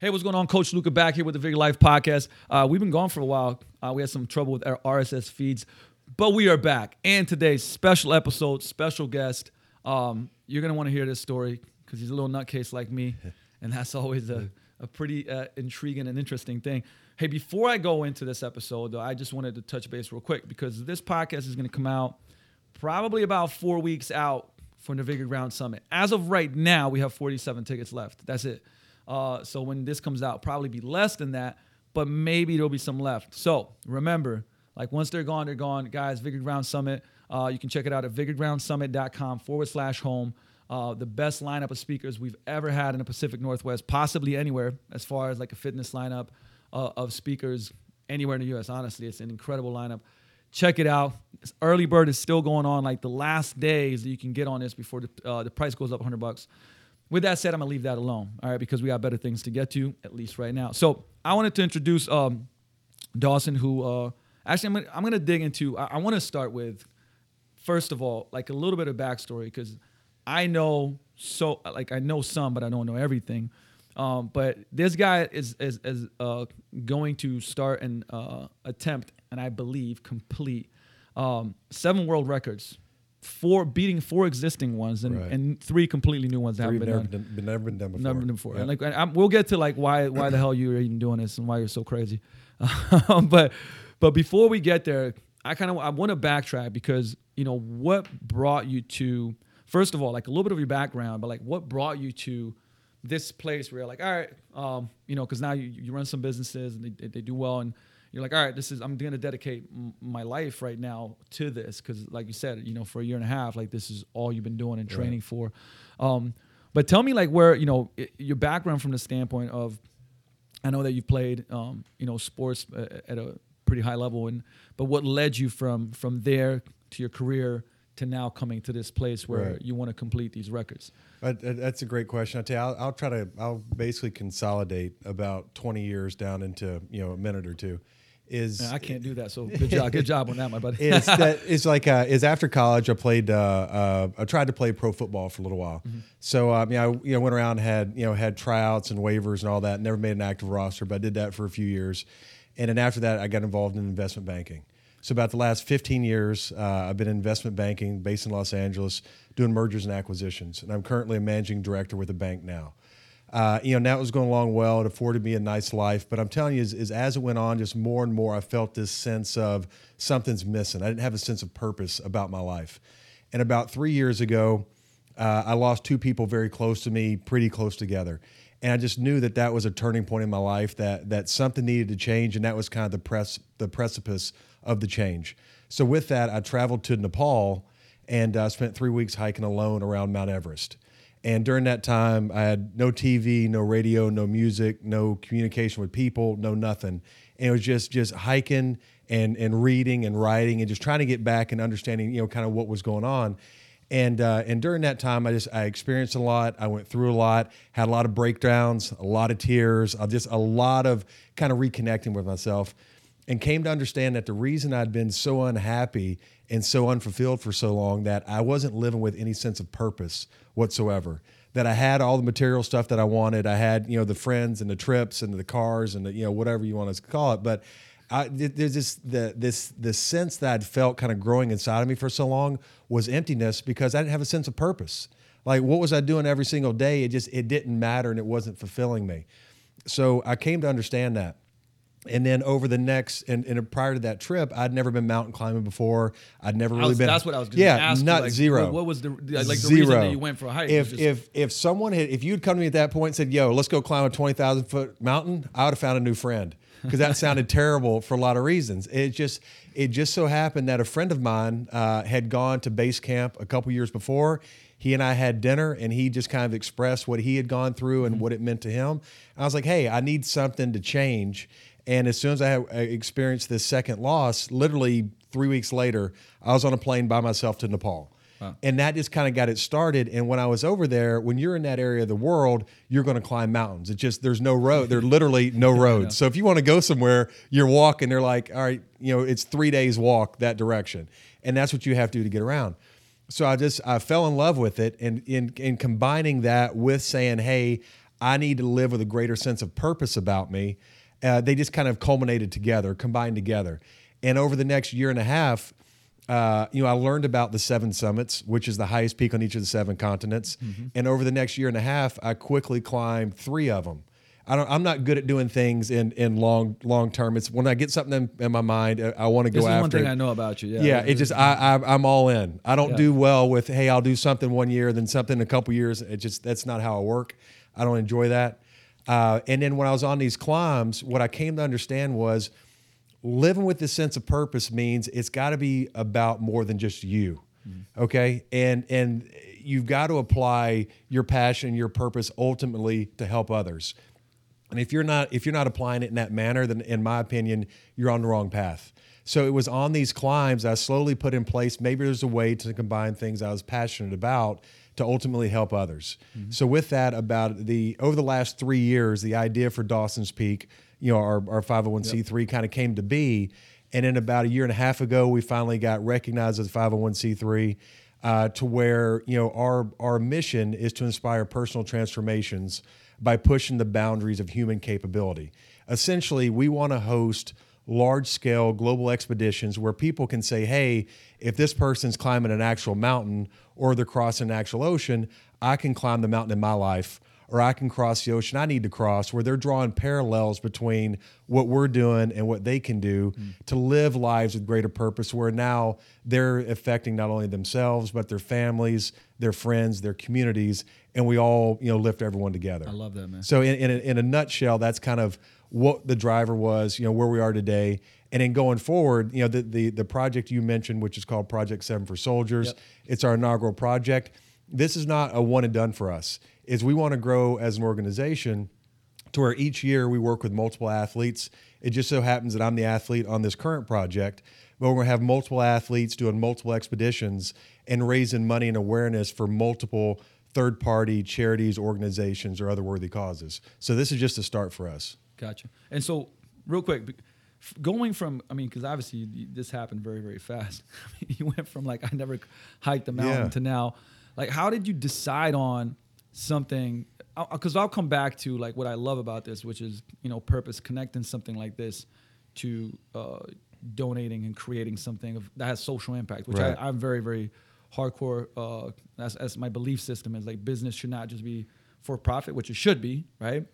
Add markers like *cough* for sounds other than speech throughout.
Hey, what's going on? Coach Luka back here with the Vigor Life podcast. Uh, we've been gone for a while. Uh, we had some trouble with our RSS feeds, but we are back. And today's special episode, special guest. Um, you're going to want to hear this story because he's a little nutcase like me. *laughs* And that's always a, a pretty uh, intriguing and interesting thing. Hey, before I go into this episode, though, I just wanted to touch base real quick because this podcast is going to come out probably about four weeks out for the Vigor Ground Summit. As of right now, we have 47 tickets left. That's it. Uh, so when this comes out, probably be less than that, but maybe there'll be some left. So remember, like once they're gone, they're gone. Guys, Vigor Ground Summit. Uh, you can check it out at vigorgroundsummit.com forward slash home. Uh, the best lineup of speakers we've ever had in the Pacific Northwest, possibly anywhere, as far as like a fitness lineup uh, of speakers anywhere in the U.S. Honestly, it's an incredible lineup. Check it out. This early bird is still going on. Like the last days that you can get on this before the, uh, the price goes up 100 bucks. With that said, I'm gonna leave that alone, all right, because we got better things to get to, at least right now. So I wanted to introduce um, Dawson, who uh, actually I'm gonna, I'm gonna dig into. I, I want to start with, first of all, like a little bit of backstory, because I know so, like I know some, but I don't know everything. Um, but this guy is is, is uh, going to start an uh, attempt, and I believe complete um, seven world records four beating four existing ones and, Right. and three completely new ones that Three haven't been never, done. been, never been done before. Never been before. Yep. And like, and I'm, we'll get to like why why the hell you're even doing this and why you're so crazy. *laughs* But but before we get there, I kind of I want to backtrack because you know what brought you to first of all like a little bit of your background, but like what brought you to this place where you're like, all right, um, you know, because now you, you run some businesses and they, they do well and you're like, all right, this is I'm gonna dedicate m- my life right now to this because, like you said, you know, for a year and a half, like this is all you've been doing and training for. Um, but tell me, like, where you know i your background from the standpoint of, I know that you've played, um, you know, sports uh, at a pretty high level, and but what led you from from there to your career to now coming to this place where Right. you want to complete these records? Uh, That's a great question. I tell you, I'll, I'll try to. I'll basically consolidate about twenty years down into you know a minute or two. Is I can't do that, so *laughs* good job, good job on that, my buddy. *laughs* that is like uh, is after college I played uh, uh, I tried to play pro football for a little while. Mm-hmm. So um, yeah, I you know went around had you know had tryouts and waivers and all that. Never made an active roster, but I did that for a few years, and then after that I got involved in investment banking. So about the last 15 years, uh, I've been in investment banking based in Los Angeles, doing mergers and acquisitions, and I'm currently a managing director with a bank now. Uh, you know, now it was going along well. It afforded me a nice life. But I'm telling you, is, is as it went on, just more and more, I felt this sense of something's missing. I didn't have a sense of purpose about my life. And about three years ago, uh, I lost two people very close to me, pretty close together. And I just knew that that was a turning point in my life, that, that something needed to change. And that was kind of the, press, the precipice of the change. So with that, I traveled to Nepal and uh, spent three weeks hiking alone around Mount Everest. And during that time, I had no TV, no radio, no music, no communication with people, no nothing. And it was just just hiking and and reading and writing and just trying to get back and understanding, you know, kind of what was going on. And uh, and during that time, I just I experienced a lot. I went through a lot, had a lot of breakdowns, a lot of tears, uh, just a lot of kind of reconnecting with myself and came to understand that the reason I'd been so unhappy and so unfulfilled for so long that I wasn't living with any sense of purpose whatsoever. That I had all the material stuff that I wanted. I had, you know, the friends and the trips and the cars and the, you know, whatever you want to call it. But I, there's this the this the sense that I'd felt kind of growing inside of me for so long was emptiness because I didn't have a sense of purpose. Like what was I doing every single day? It just it didn't matter and it wasn't fulfilling me. So I came to understand that. And then over the next, and, and prior to that trip, I'd never been mountain climbing before. I'd never really was- been. that's what I was gonna Yeah, ask you, not like, zero. what- what was the- like, the reason that you went for a hike If just- if if someone had, if you'd come to me at that point and said, "Yo, let's go climb a twenty thousand foot mountain," I would have found a new friend because that sounded *laughs* terrible for a lot of reasons. It just it just so happened that a friend of mine uh, had gone to base camp a couple years before. He and I had dinner, and he just kind of expressed what he had gone through and what it meant to him. And I was like, "Hey, I need something to change." And as soon as I had I experienced this second loss, literally three weeks later, I was on a plane by myself to Nepal. And that just kind of got it started. And when I was over there, when you're in that area of the world, you're going to climb mountains. It's just, there's no road. There's *laughs* literally no roads. So if you want to go somewhere, you're walking, they're like, all right, you know, it's three days walk that direction. And that's what you have to do to get around. So I just, I fell in love with it. And in, in combining that with saying, hey, I need to live with a greater sense of purpose about me. Uh, they just kind of culminated together, combined together. And over the next year and a half, uh, you know, I learned about the seven summits, which is the highest peak on each of the seven continents. Mm-hmm. And over the next year and a half, I quickly climbed three of them. I don't, I'm not good at doing things in, in long long term. It's when I get something in, in my mind, I, I want to go this after. one thing it. I know about you. Yeah, yeah. It just I, I am all in. I don't yeah. do well with hey, I'll do something one year, then something in a couple years. It just that's not how I work. I don't enjoy that. Uh, and then when I was on these climbs, what I came to understand was living with this sense of purpose means it's got to be about more than just you. Mm-hmm. Okay, and and you've got to apply your passion, your purpose ultimately to help others. And if you're not if you're not applying it in that manner, then in my opinion, you're on the wrong path. So it was on these climbs I slowly put in place. Maybe there's a way to combine things I was passionate about to ultimately help others. Mm-hmm. So with that, about the over the last three years, the idea for Dawson's Peak, you know, our, our 501c3 yep. kind of came to be. And then about a year and a half ago, we finally got recognized as 501c3 uh, to where, you know, our, our mission is to inspire personal transformations by pushing the boundaries of human capability. Essentially, we want to host large scale global expeditions where people can say, hey, if this person's climbing an actual mountain or they're crossing an actual ocean, I can climb the mountain in my life or I can cross the ocean I need to cross, where they're drawing parallels between what we're doing and what they can do mm. to live lives with greater purpose, where now they're affecting not only themselves, but their families, their friends, their communities, and we all, you know, lift everyone together. I love that, man. So, in, in, a, in a nutshell, that's kind of what the driver was, you know, where we are today. And then going forward, you know, the, the, the project you mentioned, which is called Project Seven for Soldiers, yep. it's our inaugural project. This is not a one and done for us is we want to grow as an organization to where each year we work with multiple athletes. It just so happens that I'm the athlete on this current project, but we're going to have multiple athletes doing multiple expeditions and raising money and awareness for multiple third party charities, organizations, or other worthy causes. So this is just a start for us. Gotcha. And so, real quick, going from, I mean, because obviously this happened very, very fast. *laughs* you went from like, I never hiked the mountain yeah. to now. Like, how did you decide on? something because I'll, I'll come back to like what I love about this, which is you know purpose, connecting something like this to uh, donating and creating something of, that has social impact, which right. I, am very very hardcore. Uh, as, as my belief system is like business should not just be for profit, which it should be, right?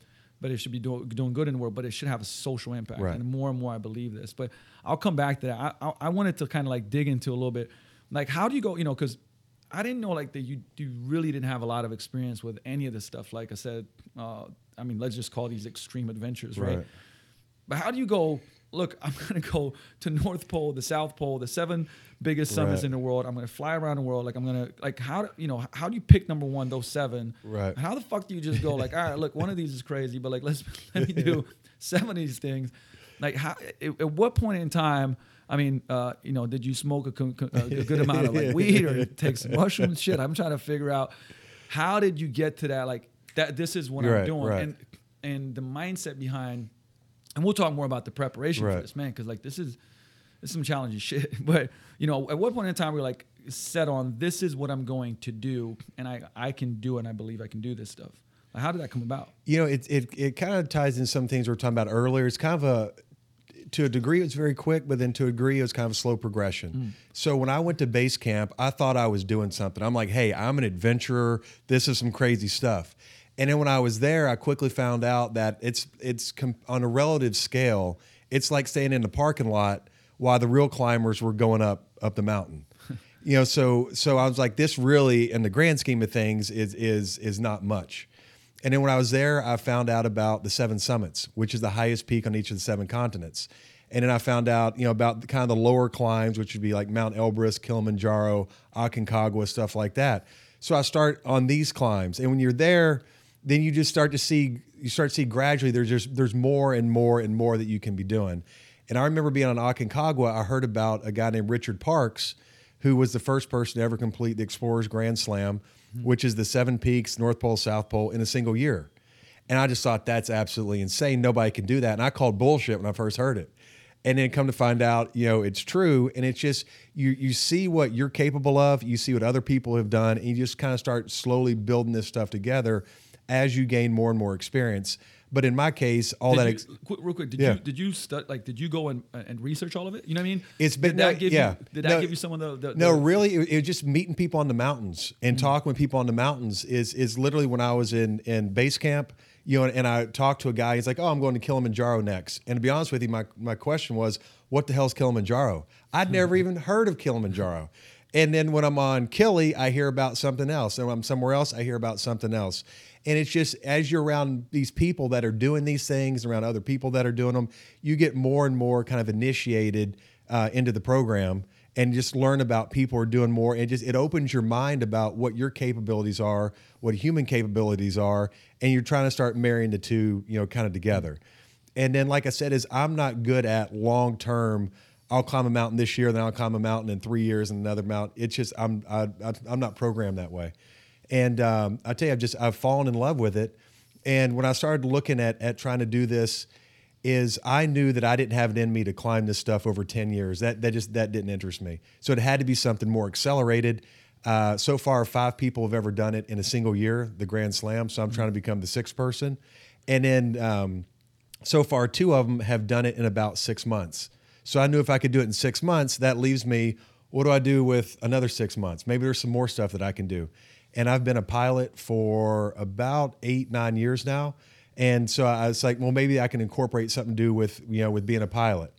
But it should be do, doing good in the world, but it should have a social impact. Right. And more and more I believe this. But I'll come back to that. I, I, I wanted to kind of like dig into a little bit, like how do you go, you know, because I didn't know like that you you really didn't have a lot of experience with any of this stuff. Like I said, uh, I mean, let's just call these extreme adventures, right? right? But how do you go? Look, I'm *laughs* gonna go to North Pole, the South Pole, the seven biggest summits right. in the world. I'm gonna fly around the world. Like I'm gonna like how you know how do you pick number one those seven? Right. How the fuck do you just go like all right, look, one of these is crazy, but like let's *laughs* let me *laughs* do seven of these things. Like how at, at what point in time? I mean, uh, you know, did you smoke a, a good amount of like weed or take some mushrooms? Shit, I'm trying to figure out how did you get to that? Like that, this is what right, I'm doing, right. and and the mindset behind. And we'll talk more about the preparation right. for this, man, because like this is this is some challenging *laughs* shit. But you know, at what point in time we're like set on this is what I'm going to do, and I I can do it, and I believe I can do this stuff. how did that come about? You know, it it it kind of ties in some things we are talking about earlier. It's kind of a to a degree, it was very quick, but then to a degree, it was kind of a slow progression. Mm. So when I went to base camp, I thought I was doing something. I'm like, hey, I'm an adventurer. This is some crazy stuff. And then when I was there, I quickly found out that it's it's com- on a relative scale, it's like staying in the parking lot while the real climbers were going up up the mountain. *laughs* you know, so so I was like, this really, in the grand scheme of things, is is is not much. And then when I was there, I found out about the seven summits, which is the highest peak on each of the seven continents. And then I found out, you know, about kind of the lower climbs, which would be like Mount Elbrus, Kilimanjaro, Aconcagua, stuff like that. So I start on these climbs, and when you're there, then you just start to see, you start to see gradually there's just there's more and more and more that you can be doing. And I remember being on Aconcagua, I heard about a guy named Richard Parks, who was the first person to ever complete the Explorers Grand Slam mm-hmm. which is the seven peaks, North Pole, South Pole, in a single year. And I just thought that's absolutely insane. Nobody can do that. And I called bullshit when I first heard it. And then come to find out, you know, it's true. And it's just you you see what you're capable of, you see what other people have done, and you just kind of start slowly building this stuff together as you gain more and more experience. But in my case, all Did that you, quick, real quick, did Yeah. you did you stu- like did you go and and research all of it? You know what I mean? It's been- did that no, give yeah. you did that give you some of the, the No, the- really, it, it was just meeting people on the mountains and Mm-hmm. talking with people on the mountains is is literally when I was in in base camp, you know, and I talked to a guy. He's like, "Oh, I'm going to Kilimanjaro next." And to be honest with you, my my question was, "What the hell's Kilimanjaro?" I'd never even heard of Kilimanjaro. And then when I'm on Kili, I hear about something else. And when I'm somewhere else, I hear about something else. And it's just as you're around these people that are doing these things, around other people that are doing them, you get more and more kind of initiated uh, into the program and just learn about people are doing more. And just it opens your mind about what your capabilities are, what human capabilities are, and you're trying to start marrying the two, you know, kind of together. And then, like I said, is I'm not good at long term. I'll climb a mountain this year, then I'll climb a mountain in three years and another mountain. It's just I'm I, I, I'm not programmed that way. And um, I tell you, I've just I've fallen in love with it. And when I started looking at at trying to do this, is I knew that I didn't have it in me to climb this stuff over ten years. That that just that didn't interest me. So it had to be something more accelerated. Uh, so far, five people have ever done it in a single year, the Grand Slam. So I'm trying to become the sixth person. And then um, so far, two of them have done it in about six months. So I knew if I could do it in six months, that leaves me. What do I do with another six months? Maybe there's some more stuff that I can do. And I've been a pilot for about eight, nine years now. And so I was like, well, maybe I can incorporate something to do with, you know, with being a pilot.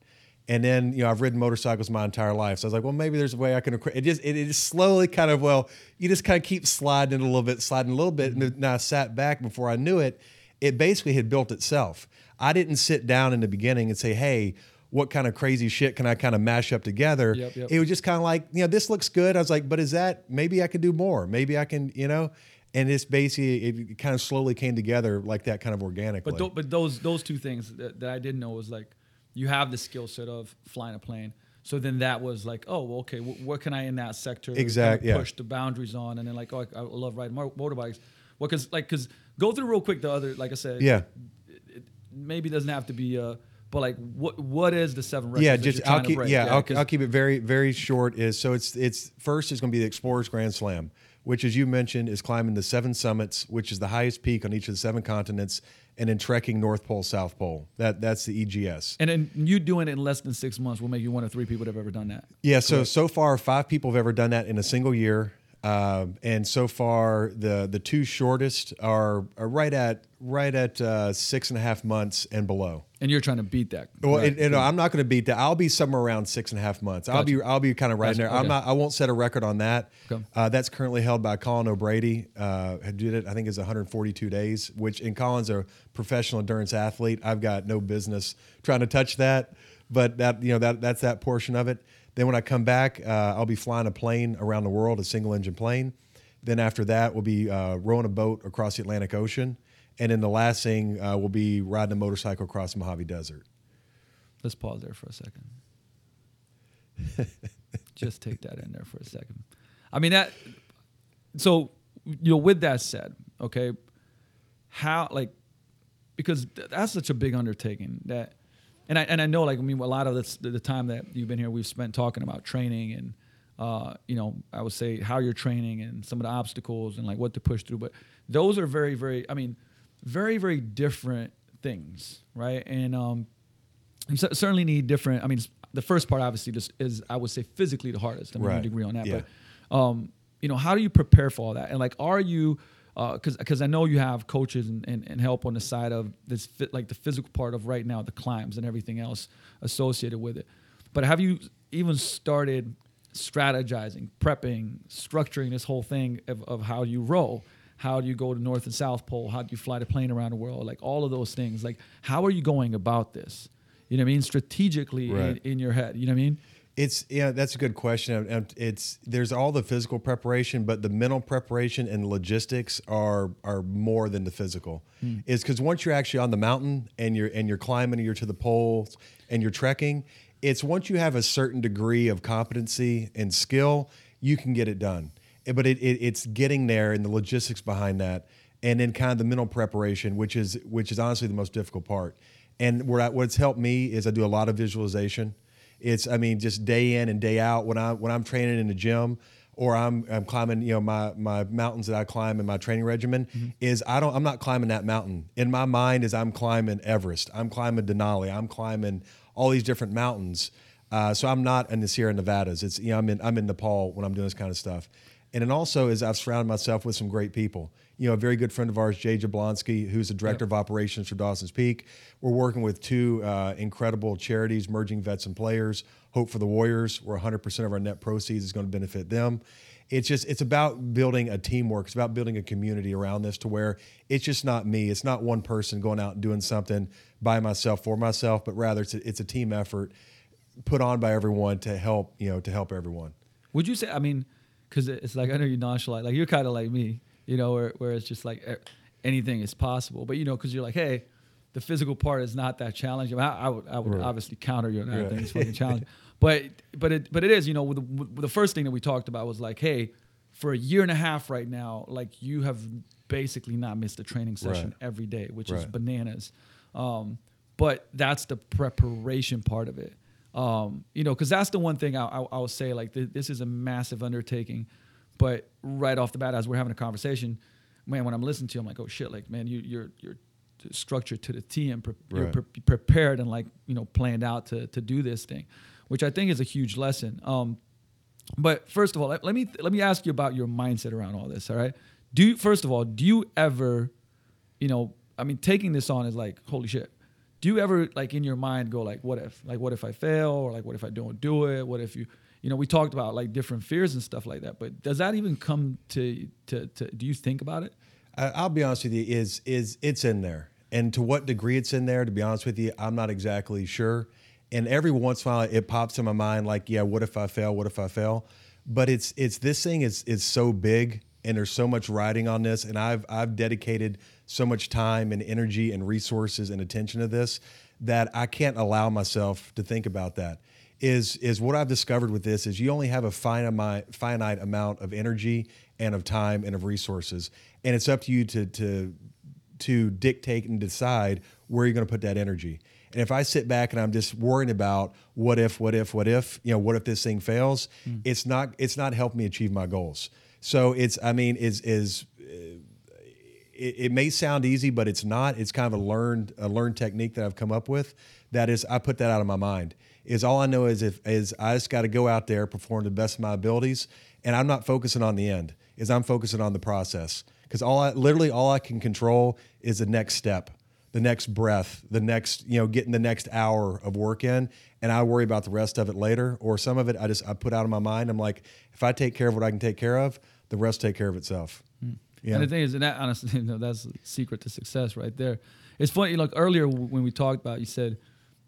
And then, you know, I've ridden motorcycles my entire life. So I was like, well, maybe there's a way I can, it just, it, it just slowly kind of, well, you just kind of keep sliding a little bit, sliding a little bit. And then I sat back before I knew it, it basically had built itself. I didn't sit down in the beginning and say, hey, what kind of crazy shit can I kind of mash up together? Yep, yep. It was just kind of like, you know, this looks good. I was like, but is that, maybe I could do more. Maybe I can, you know, and it's basically, it kind of slowly came together like that kind of organically. But th- but those those two things that, that I didn't know was like you have the skill set of flying a plane. So then that was like, oh, well, okay, wh- what can I in that sector kind of Exact- yeah. push the boundaries on? And then like, oh, I, I love riding mo- motorbikes. Well, because like, because go through real quick the other, like I said, yeah. maybe it doesn't have to be, uh, but like, what what is the seven records? yeah, just I'll keep break? yeah, I'll, I'll keep it very very short. Is so it's it's first is going to be the Explorers Grand Slam, which as you mentioned is climbing the seven summits, which is the highest peak on each of the seven continents, and then trekking North Pole South Pole. That that's the EGS. and then you doing it in less than six months will make you one of three people that have ever done that. Yeah, so so far five people have ever done that in a single year, um, and so far the the two shortest are, are right at right at uh, six and a half months and below. And you're trying to beat that. Well, Right. and, and I'm not going to beat that. I'll be somewhere around six and a half months. I'll be I'll be kind of right Gotcha. there. I'm not. I won't set a record on that. Okay. Uh, that's currently held by Colin O'Brady. Uh, who did it? I think is 142 days. Which and Colin's a professional endurance athlete. I've got no business trying to touch that. But that you know that that's that portion of it. Then when I come back, uh, I'll be flying a plane around the world, a single engine plane. Then after that, we'll be uh, rowing a boat across the Atlantic Ocean. And then the last thing, uh, we'll be riding a motorcycle across the Mojave Desert. Let's pause there for a second. *laughs* Just take that in there for a second. I mean that. So you know, with that said, okay, how like because that's such a big undertaking that, and I and I know like I mean a lot of this, the, time that you've been here, we've spent talking about training and. Uh, you know, I would say how you're training and some of the obstacles and like what to push through. But those are very, very, I mean, very, very different things, right? And um, you certainly need different. I mean, the first part obviously just is I would say physically the hardest. I mean, Right. agree on that. Yeah. But um, you know, how do you prepare for all that? And like, are you? Uh, because because I know you have coaches and, and, and help on the side of this fit, like the physical part of right now the climbs and everything else associated with it. But have you even started strategizing, prepping, structuring this whole thing of, of how you row? How do you go to North and South Pole? How do you fly the plane around the world? Like all of those things. Like how are you going about this? You know what I mean? Strategically Right. in, in your head. You know what I mean? It's yeah, that's a good question. It's there's all the physical preparation, but the mental preparation and logistics are are more than the physical. Is because once you're actually on the mountain and you're and you're climbing, and you're to the poles and you're trekking. It's once you have a certain degree of competency and skill, you can get it done. Eh, But it, it it's getting there and the logistics behind that, and then kind of the mental preparation, which is which is honestly the most difficult part. And where I, what's helped me is I do a lot of visualization. It's I mean just day in and day out when I when I'm training in the gym or I'm I'm climbing, you know, my my mountains that I climb in my training regimen Mm-hmm. is I don't I'm not climbing that mountain. In my mind is I'm climbing Everest, I'm climbing Denali, I'm climbing all these different mountains. Uh, so I'm not in the Sierra Nevadas. It's you know I'm in I'm in Nepal when I'm doing this kind of stuff. And then also is I've surrounded myself with some great people. You know, a very good friend of ours, Jay Jablonski, who's the director of operations for Dawson's Peak. We're working with two uh, incredible charities, Merging Vets and Players, Hope for the Warriors, where 100% of our net proceeds is going to benefit them. It's just it's about building a teamwork. It's about building a community around this to where it's just not me. It's not one person going out and doing something by myself for myself, but rather it's a, it's a team effort put on by everyone to help you know to help everyone. Would you say? I mean, because it's like I know you're nonchalant. Like you're kind of like me, you know, where where it's just like eh, anything is possible. But you know, because you're like, hey, the physical part is not that challenging. I, I would I would Right. obviously counter you on that. I Right. think it's fucking challenging. *laughs* But but it but it is. You know, with the, with the first thing that we talked about was like, hey, for a year and a half right now, like you have basically not missed a training session Right. every day, which is bananas. Um, but that's the preparation part of it. Um, you know, because that's the one thing I, I, I would say. Like, th- this is a massive undertaking, but right off the bat, as we're having a conversation, man, when I'm listening to you, I'm like, oh shit, like, man, you, you're you're structured to the T and pre- you're pre- prepared and like you know planned out to to do this thing, which I think is a huge lesson. Um, but first of all, let, let me let me ask you about your mindset around all this. All right, do you, first of all, do you ever, you know, I mean, taking this on is like holy shit. Do you ever like in your mind go like, what if, like, what if I fail, or like, what if I don't do it? What if you, you know, we talked about like different fears and stuff like that. But does that even come to to, to do you think about it? I'll be honest with you, is is it's in there, and to what degree it's in there, to be honest with you, I'm not exactly sure. And every once in a while, it pops in my mind, like, yeah, what if I fail? What if I fail? But it's it's this thing is is so big, and there's so much riding on this, and I've I've dedicated so much time and energy and resources and attention to this that I can't allow myself to think about that is is what I've discovered with this is you only have a finite finite amount of energy and of time and of resources, and it's up to you to to to dictate and decide where you're going to put that energy. And if I sit back and I'm just worrying about what if, what if, what if, you know, what if this thing fails, hmm. it's not it's not helping me achieve my goals. So it's I mean is is it, it may sound easy, but it's not. It's kind of a learned a learned technique that I've come up with. That is, I put that out of my mind. Is all I know is if is I just got to go out there, perform to the best of my abilities, and I'm not focusing on the end. Is I'm focusing on the process because all I literally all I can control is the next step, the next breath, the next you know getting the next hour of work in, and I worry about the rest of it later. Or some of it I just I put out of my mind. I'm like, if I take care of what I can take care of, the rest take care of itself. Hmm. Yeah. And the thing is, and that honestly, *laughs* you know, that's the secret to success right there. It's funny, like earlier when we talked about, you said,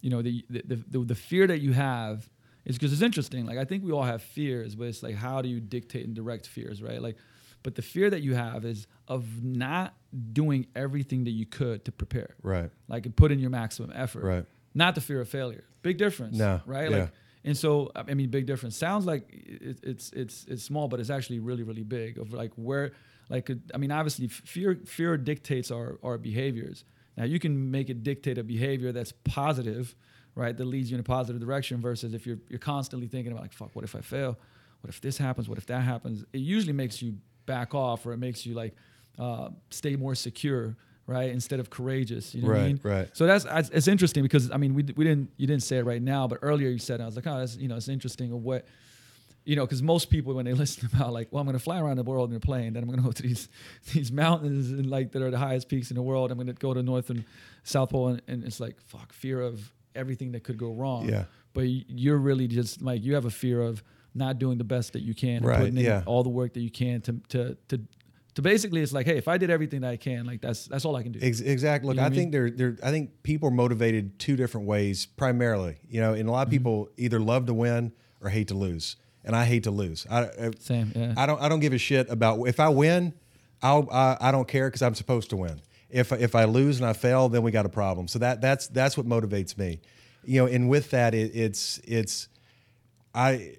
you know, the the, the, the fear that you have is because it's interesting. Like I think we all have fears, but it's like how do you dictate and direct fears, right? Like, but the fear that you have is of not doing everything that you could to prepare, Right. like and put in your maximum effort, Right. Not the fear of failure. Big difference, No, right? yeah. Like, and so I mean, big difference. Sounds like it, it's it's it's small, but it's actually really really big. Of like where, like I mean, obviously fear fear dictates our our behaviors. Now you can make it dictate a behavior that's positive, right? That leads you in a positive direction. Versus if you're you're constantly thinking about like, fuck, what if I fail? What if this happens? What if that happens? It usually makes you back off, or it makes you like uh, stay more secure, right? Instead of courageous. You know what I Right, mean? right. So that's it's it's interesting because I mean we, we didn't you didn't say it right now, but earlier you said it, I was like, oh, that's you know it's interesting of what you know because most people when they *laughs* listen about like, well, I'm going to fly around the world in a plane, then I'm going to go to these *laughs* these mountains and like that are the highest peaks in the world. I'm going to go to North and South Pole, and, and it's like fuck fear of everything that could go wrong. Yeah. But you're really just like you have a fear of not doing the best that you can, and Right, putting in yeah. all the work that you can to to to. To basically, it's like, hey, if I did everything that I can, like that's that's all I can do. Exactly. Look, You know I I think they're, they're. I think people are motivated two different ways, primarily. You know, and a lot Mm-hmm. of people either love to win or hate to lose, and I hate to lose. I, I, Same, yeah. I don't. I don't give a shit about if I win. I'll. I, I don't care because I'm supposed to win. If if I lose and I fail, then we got a problem. So that that's that's what motivates me. You know, and with that, it, it's it's. I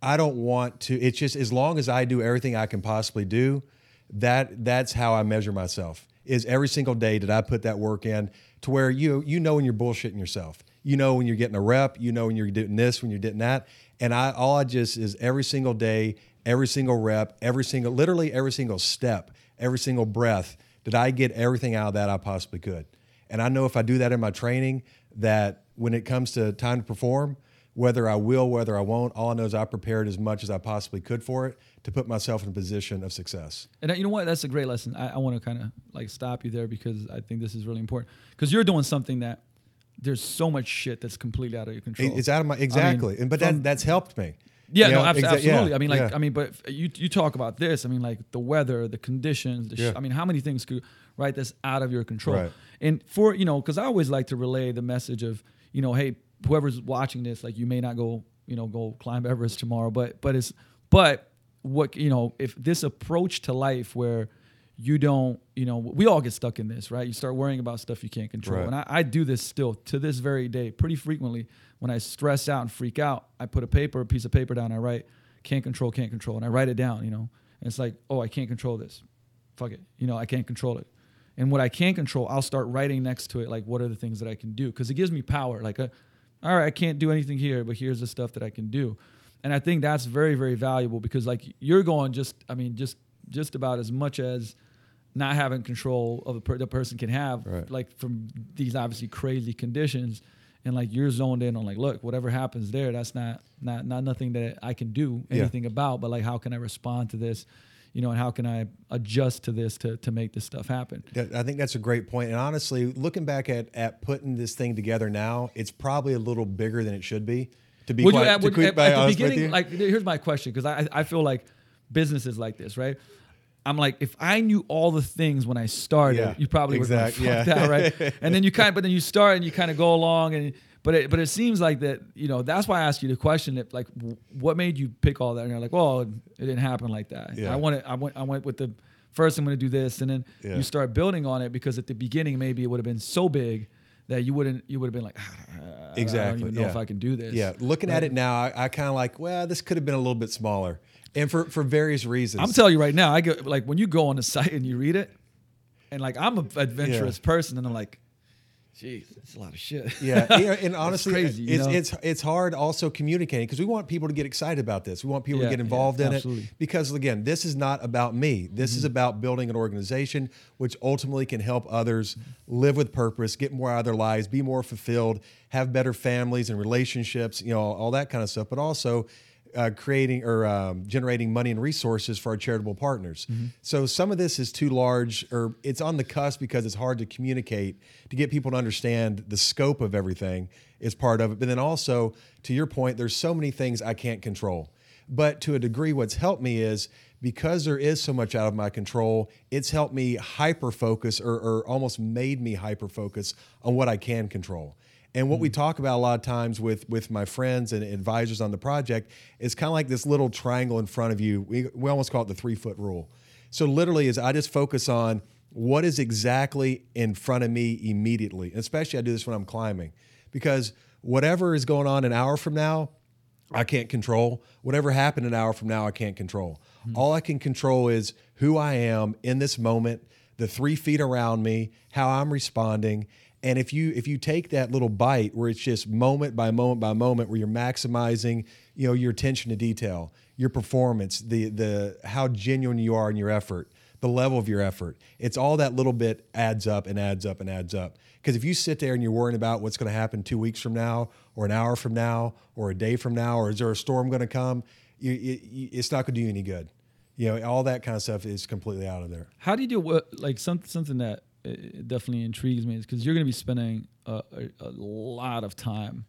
I don't want to. It's just as long as I do everything I can possibly do, that that's how I measure myself. Is every single day did I put that work in to where you you know when you're bullshitting yourself. You know when you're getting a rep. You know when you're doing this, when you're doing that, And I all I just is every single day, every single rep, every single literally every single step, every single breath, did I get everything out of that I possibly could. And I know if I do that in my training, that when it comes to time to perform, whether I will, whether I won't, all I know is I prepared as much as I possibly could for it to put myself in a position of success. And uh, you know what? That's a great lesson. I, I want to kind of like stop you there because I think this is really important. Because you're doing something that there's so much shit that's completely out of your control. It's out of my exactly, I mean, and but that that's helped me. Yeah, you no, know, exa- absolutely. Yeah, I mean, like, yeah. I mean, but you you talk about this. I mean, like the weather, the conditions. The yeah. sh- I mean, how many things could right that's out of your control? Right. And for you know, because I always like to relay the message of you know, hey, whoever's watching this, like, you may not go you know go climb Everest tomorrow, but but it's but what you know if this approach to life where you don't, you know, we all get stuck in this, right? You start worrying about stuff you can't control. Right. And I, I, do this still to this very day, pretty frequently. When I stress out and freak out, I put a paper, a piece of paper down, I write, can't control, can't control. And I write it down, you know. And it's like, oh, I can't control this. Fuck it. You know, I can't control it. And what I can control, I'll start writing next to it, like, what are the things that I can do? Because it gives me power. Like, a, uh, all right, I can't do anything here, but here's the stuff that I can do. And I think that's very, very valuable because, like, you're going just, I mean, just just about as much as not having control of a per- the person can have, right. like from these obviously crazy conditions, and like you're zoned in on like, look, whatever happens there, that's not not not nothing that I can do anything yeah. about, but like how can I respond to this, you know, and how can I adjust to this to to make this stuff happen? I think that's a great point. And honestly, looking back at at putting this thing together now, it's probably a little bigger than it should be. To be would quite, you, at, would, at, at the beginning, like here's my question because I I feel like businesses like this, right? I'm like, if I knew all the things when I started, yeah, you probably would have yeah. that, right? *laughs* and then you kind of, but then you start and you kind of go along and, but it, but it seems like that, you know, that's why I asked you the question that like, what made you pick all that? And you're like, well, it didn't happen like that. Yeah. I wanted, I went, I went with the first, I'm going to do this. And then yeah. you start building on it because at the beginning, maybe it would have been so big that you wouldn't, you would have been like, ah, exactly. I don't even know yeah. if I can do this. Yeah. Looking right? at it now, I, I kind of like, well, this could have been a little bit smaller and for for various reasons. I'm telling you right now, I get like when you go on the site and you read it, and like I'm an adventurous yeah. person, and I'm like, Jeez, it's a lot of shit. Yeah, and *laughs* honestly, crazy, it's, it's it's hard also communicating because we want people to get excited about this. We want people yeah, to get involved yeah, in absolutely. it because again, this is not about me. This mm-hmm. is about building an organization which ultimately can help others live with purpose, get more out of their lives, be more fulfilled, have better families and relationships, you know, all that kind of stuff. But also uh, creating or um, generating money and resources for our charitable partners. Mm-hmm. So some of this is too large, or it's on the cusp because it's hard to communicate to get people to understand the scope of everything is part of it. But then also, to your point, there's so many things I can't control. But to a degree, what's helped me is because there is so much out of my control, it's helped me hyper focus or, or almost made me hyper focus on what I can control. And what we mm. talk about a lot of times with with my friends and advisors on the project is kind of like this little triangle in front of you. We, we almost call it the three foot rule. So literally, is I just focus on what is exactly in front of me immediately. And especially, I do this when I'm climbing because whatever is going on an hour from now, I can't control. Whatever happened an hour from now, I can't control. Mm-hmm. All I can control is who I am in this moment, the three feet around me, how I'm responding, and if you if you take that little bite where it's just moment by moment by moment where you're maximizing, you know, your attention to detail, your performance, the the how genuine you are in your effort, the level of your effort. It's all that little bit adds up and adds up and adds up. Because if you sit there and you're worrying about what's going to happen two weeks from now, or an hour from now, or a day from now, or is there a storm going to come, you, you, it's not going to do you any good. You know, all that kind of stuff is completely out of there. How do you do what like some, something that it definitely intrigues me is because you're going to be spending a, a, a lot of time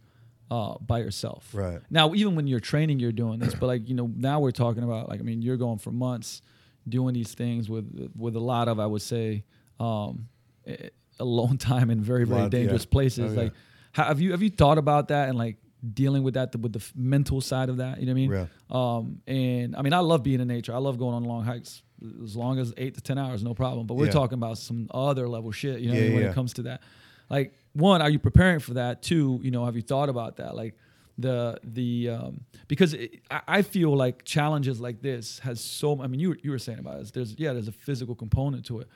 uh, by yourself. Right. Now, even when you're training, you're doing this, but like, you know, now we're talking about like, I mean, you're going for months doing these things with, with a lot of, I would say, um, alone time in very, very lot, dangerous yeah. places. Oh, like, yeah. have you, have you thought about that and like dealing with that, with the mental side of that? You know what I mean? Yeah. Um, and I mean, I love being in nature. I love going on long hikes as long as eight to ten hours, no problem. But we're yeah. talking about some other level shit, you know, yeah, when it comes to that. Like, one, are you preparing for that? Two, you know, have you thought about that? Like, the the um, because it, I feel like challenges like this has so. I mean, you you were saying about it. There's yeah, there's a physical component to it,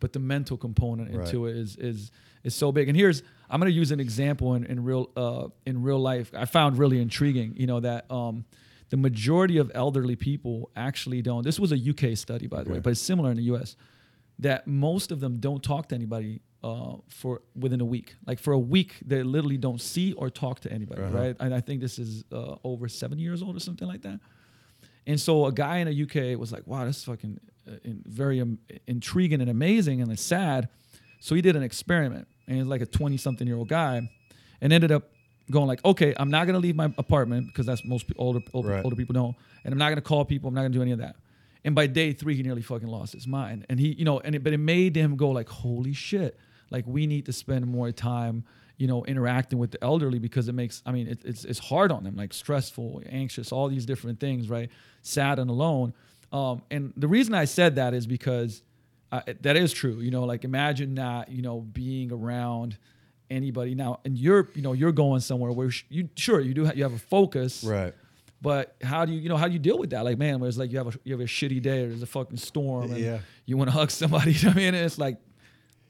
but the mental component right. into it is is is so big. And here's I'm gonna use an example in, in real uh, in real life. I found really intriguing. You know that um, the majority of elderly people actually don't. This was a UK study, by the way, but it's similar in the US. That most of them don't talk to anybody uh, for within a week. Like for a week, they literally don't see or talk to anybody, Uh-huh. right? And I think this is uh, over seven years old or something like that. And so a guy in the UK was like, "Wow, that's fucking uh, in, very um, intriguing and amazing, and it's sad." So he did an experiment, and he's like a twenty-something-year-old guy, and ended up going like, "Okay, I'm not gonna leave my apartment because that's most older older, Right. older people don't, and I'm not gonna call people. I'm not gonna do any of that." And by day three, he nearly fucking lost his mind, and he, you know, and it, but it made him go like, "Holy shit!" Like we need to spend more time you know, interacting with the elderly because it makes, I mean, it, it's, it's hard on them, like stressful, anxious, all these different things, right? Sad and alone. Um, and the reason I said that is because uh, that is true. You know, like imagine not, you know, being around anybody now, and you're, you know, you're going somewhere where you, sure, you do, ha- you have a focus, Right. but how do you, you know, how do you deal with that? Like, man, where it's like you have a, you have a shitty day, or there's a fucking storm, and Yeah. you want to hug somebody. *laughs* You know what I mean, and it's like,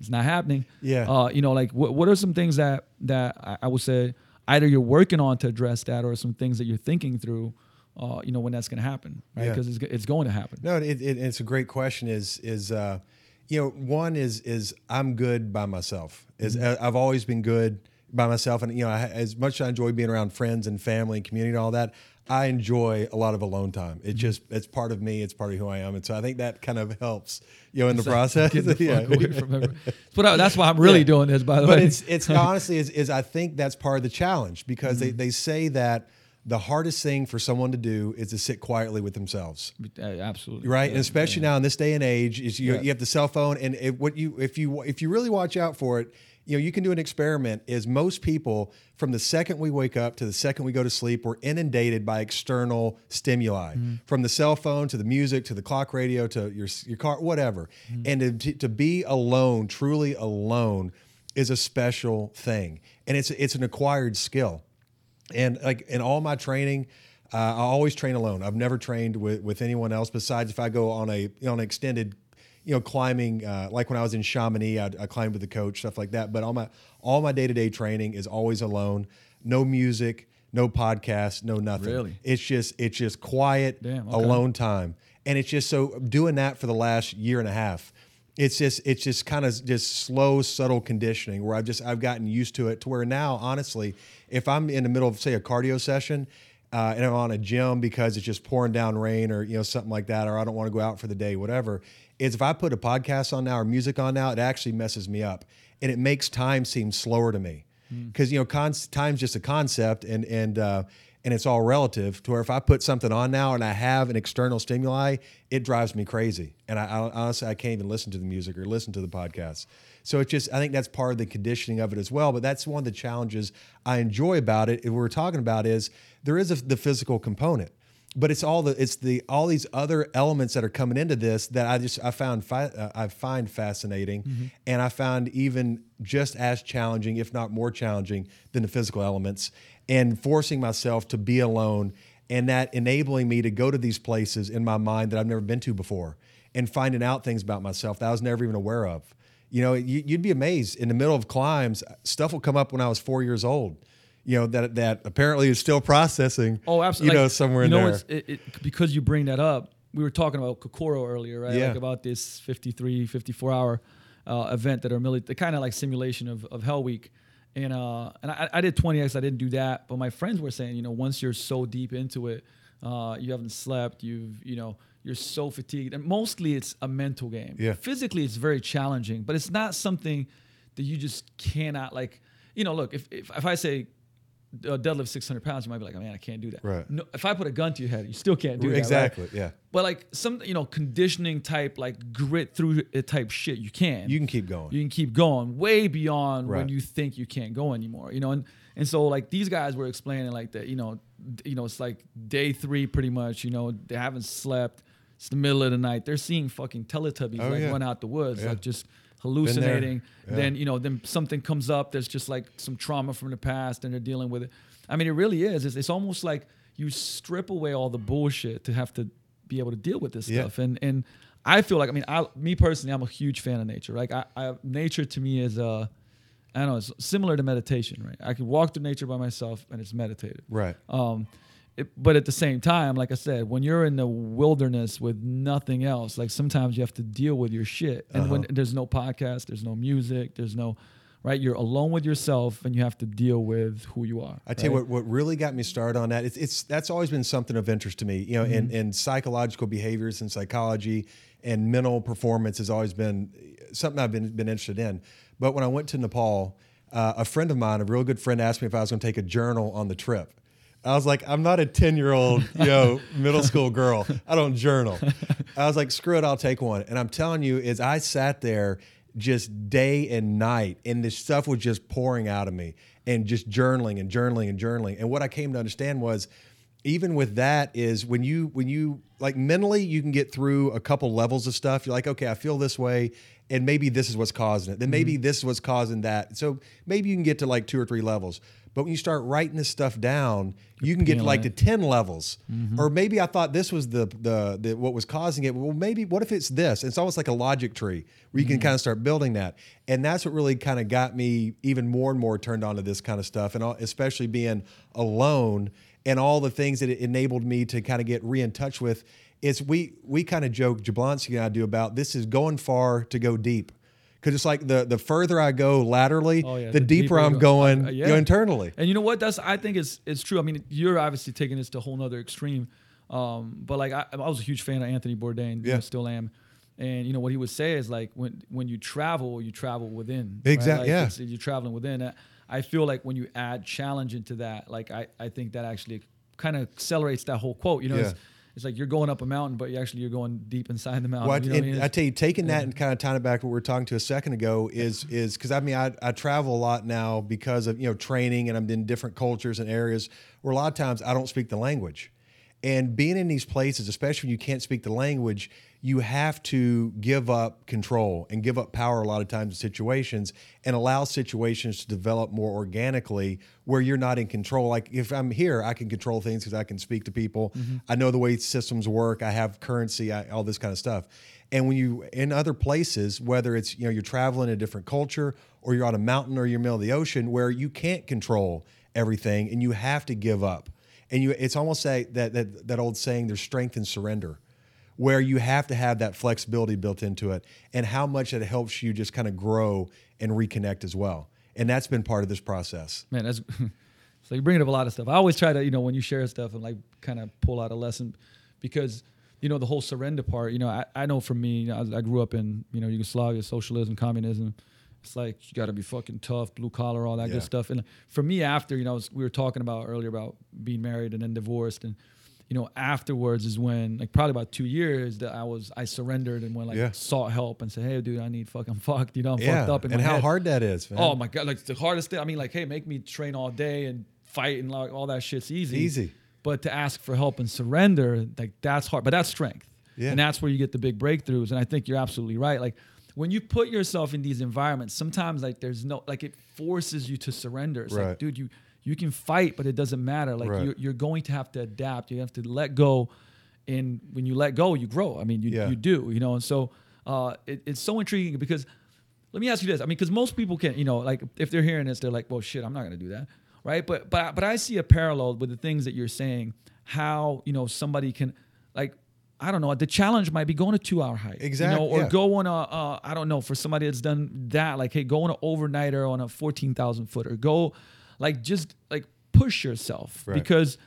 it's not happening. Yeah. Uh, you know, like what, what are some things that that I, I would say either you're working on to address that, or some things that you're thinking through. Uh, you know when that's going to happen, right? Yeah. Because it's, it's going to happen. No, it, it, it's a great question. Is is uh, you know, one is is I'm good by myself. Is Mm-hmm. I've always been good by myself, and you know, I, as much as I enjoy being around friends and family and community and all that, I enjoy a lot of alone time. Mm-hmm. It just it's part of me. It's part of who I am, and so I think that kind of helps, you know, in the process. the *laughs* Yeah. But I- that's why I'm really Yeah. doing this, by the but way. it's it's *laughs* honestly is, is I think that's part of the challenge because Mm-hmm. they, they say that the hardest thing for someone to do is to sit quietly with themselves. Uh, absolutely Right, Yeah, and especially now in this day and age, is you, Yeah. you have the cell phone, and if, what you if you if you really watch out for it, you know you can do an experiment. Is most people from the second we wake up to the second we go to sleep, we're inundated by external stimuli, Mm-hmm. from the cell phone to the music to the clock radio to your your car, whatever. Mm-hmm. And to, to be alone, truly alone, is a special thing, and it's it's an acquired skill and like in all my training uh, i always train alone. I've never trained with, with anyone else besides if i go on a you know, on an extended you know climbing uh, like when i was in chamonix I, I climbed with the coach stuff like that. But all my all my day-to-day training is always alone. No music no podcast no nothing. Really? it's just it's just quiet Damn, okay. alone time. And it's just so doing that for the last year and a half it's just it's just kind of just slow subtle conditioning where i've just i've gotten used to it to where now honestly if i'm in the middle of say a cardio session uh, and i'm on a gym because it's just pouring down rain or you know something like that or i don't want to go out for the day whatever is if i put a podcast on now or music on now it actually messes me up and it makes time seem slower to me. Because you know con- time's just a concept and and uh, and it's all relative to where if I put something on now and I have an external stimuli, it drives me crazy. And I, I honestly I can't even listen to the music or listen to the podcast. So it's just I think that's part of the conditioning of it as well. But that's one of the challenges I enjoy about it. If we're talking about is there is a, the physical component, but it's all the it's the all these other elements that are coming into this that I just I found fi- uh, I find fascinating, and I found even just as challenging, if not more challenging, than the physical elements, and forcing myself to be alone, and that enabling me to go to these places in my mind that I've never been to before, and finding out things about myself that I was never even aware of. You know, you, you'd be amazed in the middle of climbs, stuff will come up when I was four years old. You know that that apparently is still processing. Oh, absolutely. You know, Like, somewhere you in know, there. It, it, because you bring that up, we were talking about Kokoro earlier, right? Yeah. Like about this 53, 54 hour uh, event that are the kind of like simulation of, of Hell Week. And uh, and I, I did 20x, I didn't do that. But my friends were saying, you know, once you're so deep into it, uh, you haven't slept, you've, you know, you're so fatigued. And mostly it's a mental game. Yeah. Physically, it's very challenging, but it's not something that you just cannot, like, you know, look, if, if, if I say, uh, deadlift 600 pounds, you might be like, oh, man, I can't do that. Right. No, if I put a gun to your head, you still can't do that. right? exactly. Yeah. But like some, you know, conditioning type, like grit through it type shit, you can. You can keep going. You can keep going way beyond when you think you can't go anymore. You know, and and so like these guys were explaining like that. You know, you know, it's like day three pretty much. You know, they haven't slept. It's the middle of the night. They're seeing fucking Teletubbies Oh, like yeah. run out the woods, Yeah. like just hallucinating. Yeah. Then you know, then something comes up. There's just like some trauma from the past, and they're dealing with it. I mean, it really is. It's, it's almost like you strip away all the bullshit to have to be able to deal with this Yeah. stuff. And and I feel like I mean, I me personally, I'm a huge fan of nature. Like I, I nature to me is uh I don't know it's similar to meditation, right? I can walk through nature by myself and it's meditative. Right. Um, it, but at the same time, like I said, when you're in the wilderness with nothing else, like sometimes you have to deal with your shit. And when Uh-huh. there's no podcast, there's no music, there's no, right? You're alone with yourself, and you have to deal with who you are. I tell you what, what really got me started on that, it's, it's that's always been something of interest to me. You know, Mm-hmm. in, in psychological behaviors and psychology and mental performance has always been something I've been been interested in. But when I went to Nepal, uh, a friend of mine, a real good friend, asked me if I was going to take a journal on the trip. I was like, I'm not a 10 year old, you know, *laughs* middle school girl. I don't journal. I was like, screw it, I'll take one. And I'm telling you, is I sat there just day and night, and this stuff was just pouring out of me, and just journaling and journaling and journaling. And what I came to understand was, even with that, is when you when you like mentally, you can get through a couple levels of stuff. You're like, okay, I feel this way, and maybe this is what's causing it. Then maybe this is what's causing that. So maybe you can get to like two or three levels. But when you start writing this stuff down, you can get to like to 10 levels. Or maybe I thought this was the, the the what was causing it. Well, maybe what if it's this? It's almost like a logic tree where you can kind of start building that. And that's what really kind of got me even more and more turned on to this kind of stuff. And especially being alone and all the things that it enabled me to kind of get re in touch with. It's we we kind of joke, Jablonski and I do about this is going far to go deep. Because it's like the the further I go laterally, Oh, yeah, the, the deeper, deeper I'm go. going Uh, yeah. internally. And you know what? That's I think it's it's true. I mean, you're obviously taking this to a whole nother extreme. Um, but like I, I was a huge fan of Anthony Bourdain. You Yeah. know, still am. And you know what he would say is like when when you travel, you travel within. Exact- Like, yeah. You're traveling within. I feel like when you add challenge into that, like I, I think that actually kind of accelerates that whole quote. You know, it's, Yeah. It's like you're going up a mountain, but you actually you're going deep inside the mountain. Well, I- you know what I mean? I tell you, taking that and kind of tying it back to what we were talking to a second ago is is because I mean I, I travel a lot now because of you know training and I'm in different cultures and areas where a lot of times I don't speak the language, and being in these places, especially when you can't speak the language, you have to give up control and give up power a lot of times in situations and allow situations to develop more organically where you're not in control. Like if I'm here, I can control things because I can speak to people. Mm-hmm. I know the way systems work. I have currency, I, all this kind of stuff. And when you in other places, whether it's you know you're traveling a different culture or you're on a mountain or you're in the middle of the ocean where you can't control everything and you have to give up. And you it's almost like that that that old saying there's strength in surrender where you have to have that flexibility built into it and how much it helps you just kind of grow and reconnect as well. And that's been part of this process. man, that's *laughs* so you're bringing up a lot of stuff. I always try to, you know, when you share stuff and like kind of pull out a lesson because, you know, the whole surrender part, you know, I, I know for me, you know, I, I grew up in, you know, Yugoslavia, socialism, communism. It's like you got to be fucking tough, blue collar, all that Yeah. good stuff. And for me, after, you know, was- we were talking about earlier about being married and then divorced and, you know, afterwards is when, like, probably about two years that I was, I surrendered and went, like, Yeah. sought help and said, hey, dude, I need fucking *laughs* fucked. You know, I'm yeah. fucked up in and how head. hard that is, man. Oh my god, like the hardest thing. I mean, like, hey, make me train all day and fight and like all that shit's easy. Easy. But to ask for help and surrender, like that's hard. But that's strength. Yeah. And that's where you get the big breakthroughs. And I think you're absolutely right. Like when you put yourself in these environments, sometimes like there's no like it forces you to surrender. It's like, Right. dude, you you can fight, but it doesn't matter. Like Right. you're, you're going to have to adapt. You have to let go. And when you let go, you grow. I mean, you, Yeah. you do, you know. And so uh, it, it's so intriguing because let me ask you this. I mean, because most people can, you know, like if they're hearing this, they're like, well, shit, I'm not going to do that. Right. But, but, but I see a parallel with the things that you're saying, how, you know, somebody can, like, I don't know, the challenge might be going a two hour hike. exactly, You know, or yeah. go on a, uh, I don't know, for somebody that's done that, like, hey, go on an overnighter on a 14,000 footer. Go, like, just like push yourself Right. because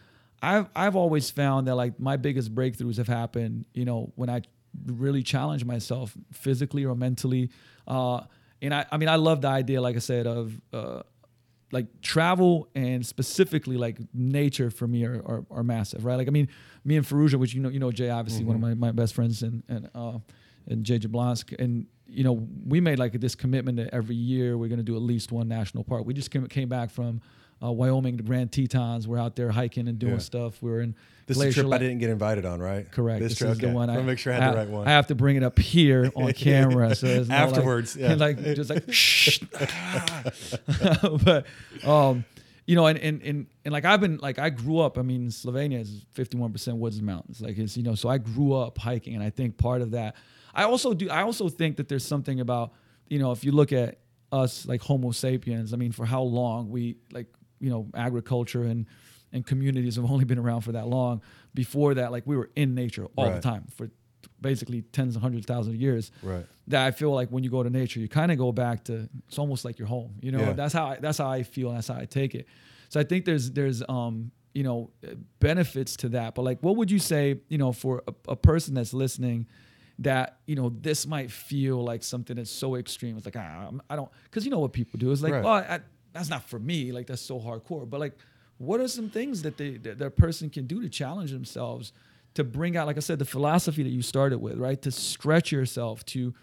I've, I've always found that, like, my biggest breakthroughs have happened, you know, when I really challenge myself physically or mentally. Uh, and I, I mean, I love the idea, like I said, of uh, like travel and specifically like nature for me are, are, are massive, right? Like, I mean, me and Faruja, which you know, you know, Jay, obviously one of my, my best friends and, and, uh, and Jay Jablonski. And, you know, we made like this commitment that every year we're going to do at least one national park. We just came, came back from uh, Wyoming, the Grand Tetons. We're out there hiking and doing Yeah. stuff. We were in this is a trip La- I didn't get invited on, right? Correct. This, This, trip, is the okay. one. Wanna I make sure I had the right one. I have to bring it up here on *laughs* camera. So there's no, like- *laughs* Afterwards, yeah. like just like *laughs* shh. but um, you know, and, and and and like I've been like I grew up. I mean, Slovenia is 51 percent woods and mountains. Like it's you know, so I grew up hiking, and I think part of that. I also do. I also think that there's something about you know if you look at us like Homo sapiens. I mean, for how long we like you know agriculture and and communities have only been around for that long. Before that, like we were in nature all the time for basically tens and hundreds of thousands of years. Right. That I feel like when you go to nature, you kind of go back to it's almost like your home. You know, Yeah. that's how I, that's how I feel. And that's how I take it. So I think there's there's um you know benefits to that. But like, what would you say you know for a, a person that's listening? That you know, this might feel like something that's so extreme. It's like ah, I'm- I don't, because you know what people do. It's like, Right. well, I, that's not for me. Like that's so hardcore. But like, what are some things that they that that person can do to challenge themselves to bring out, like I said, the philosophy that you started with, right? To stretch yourself. To,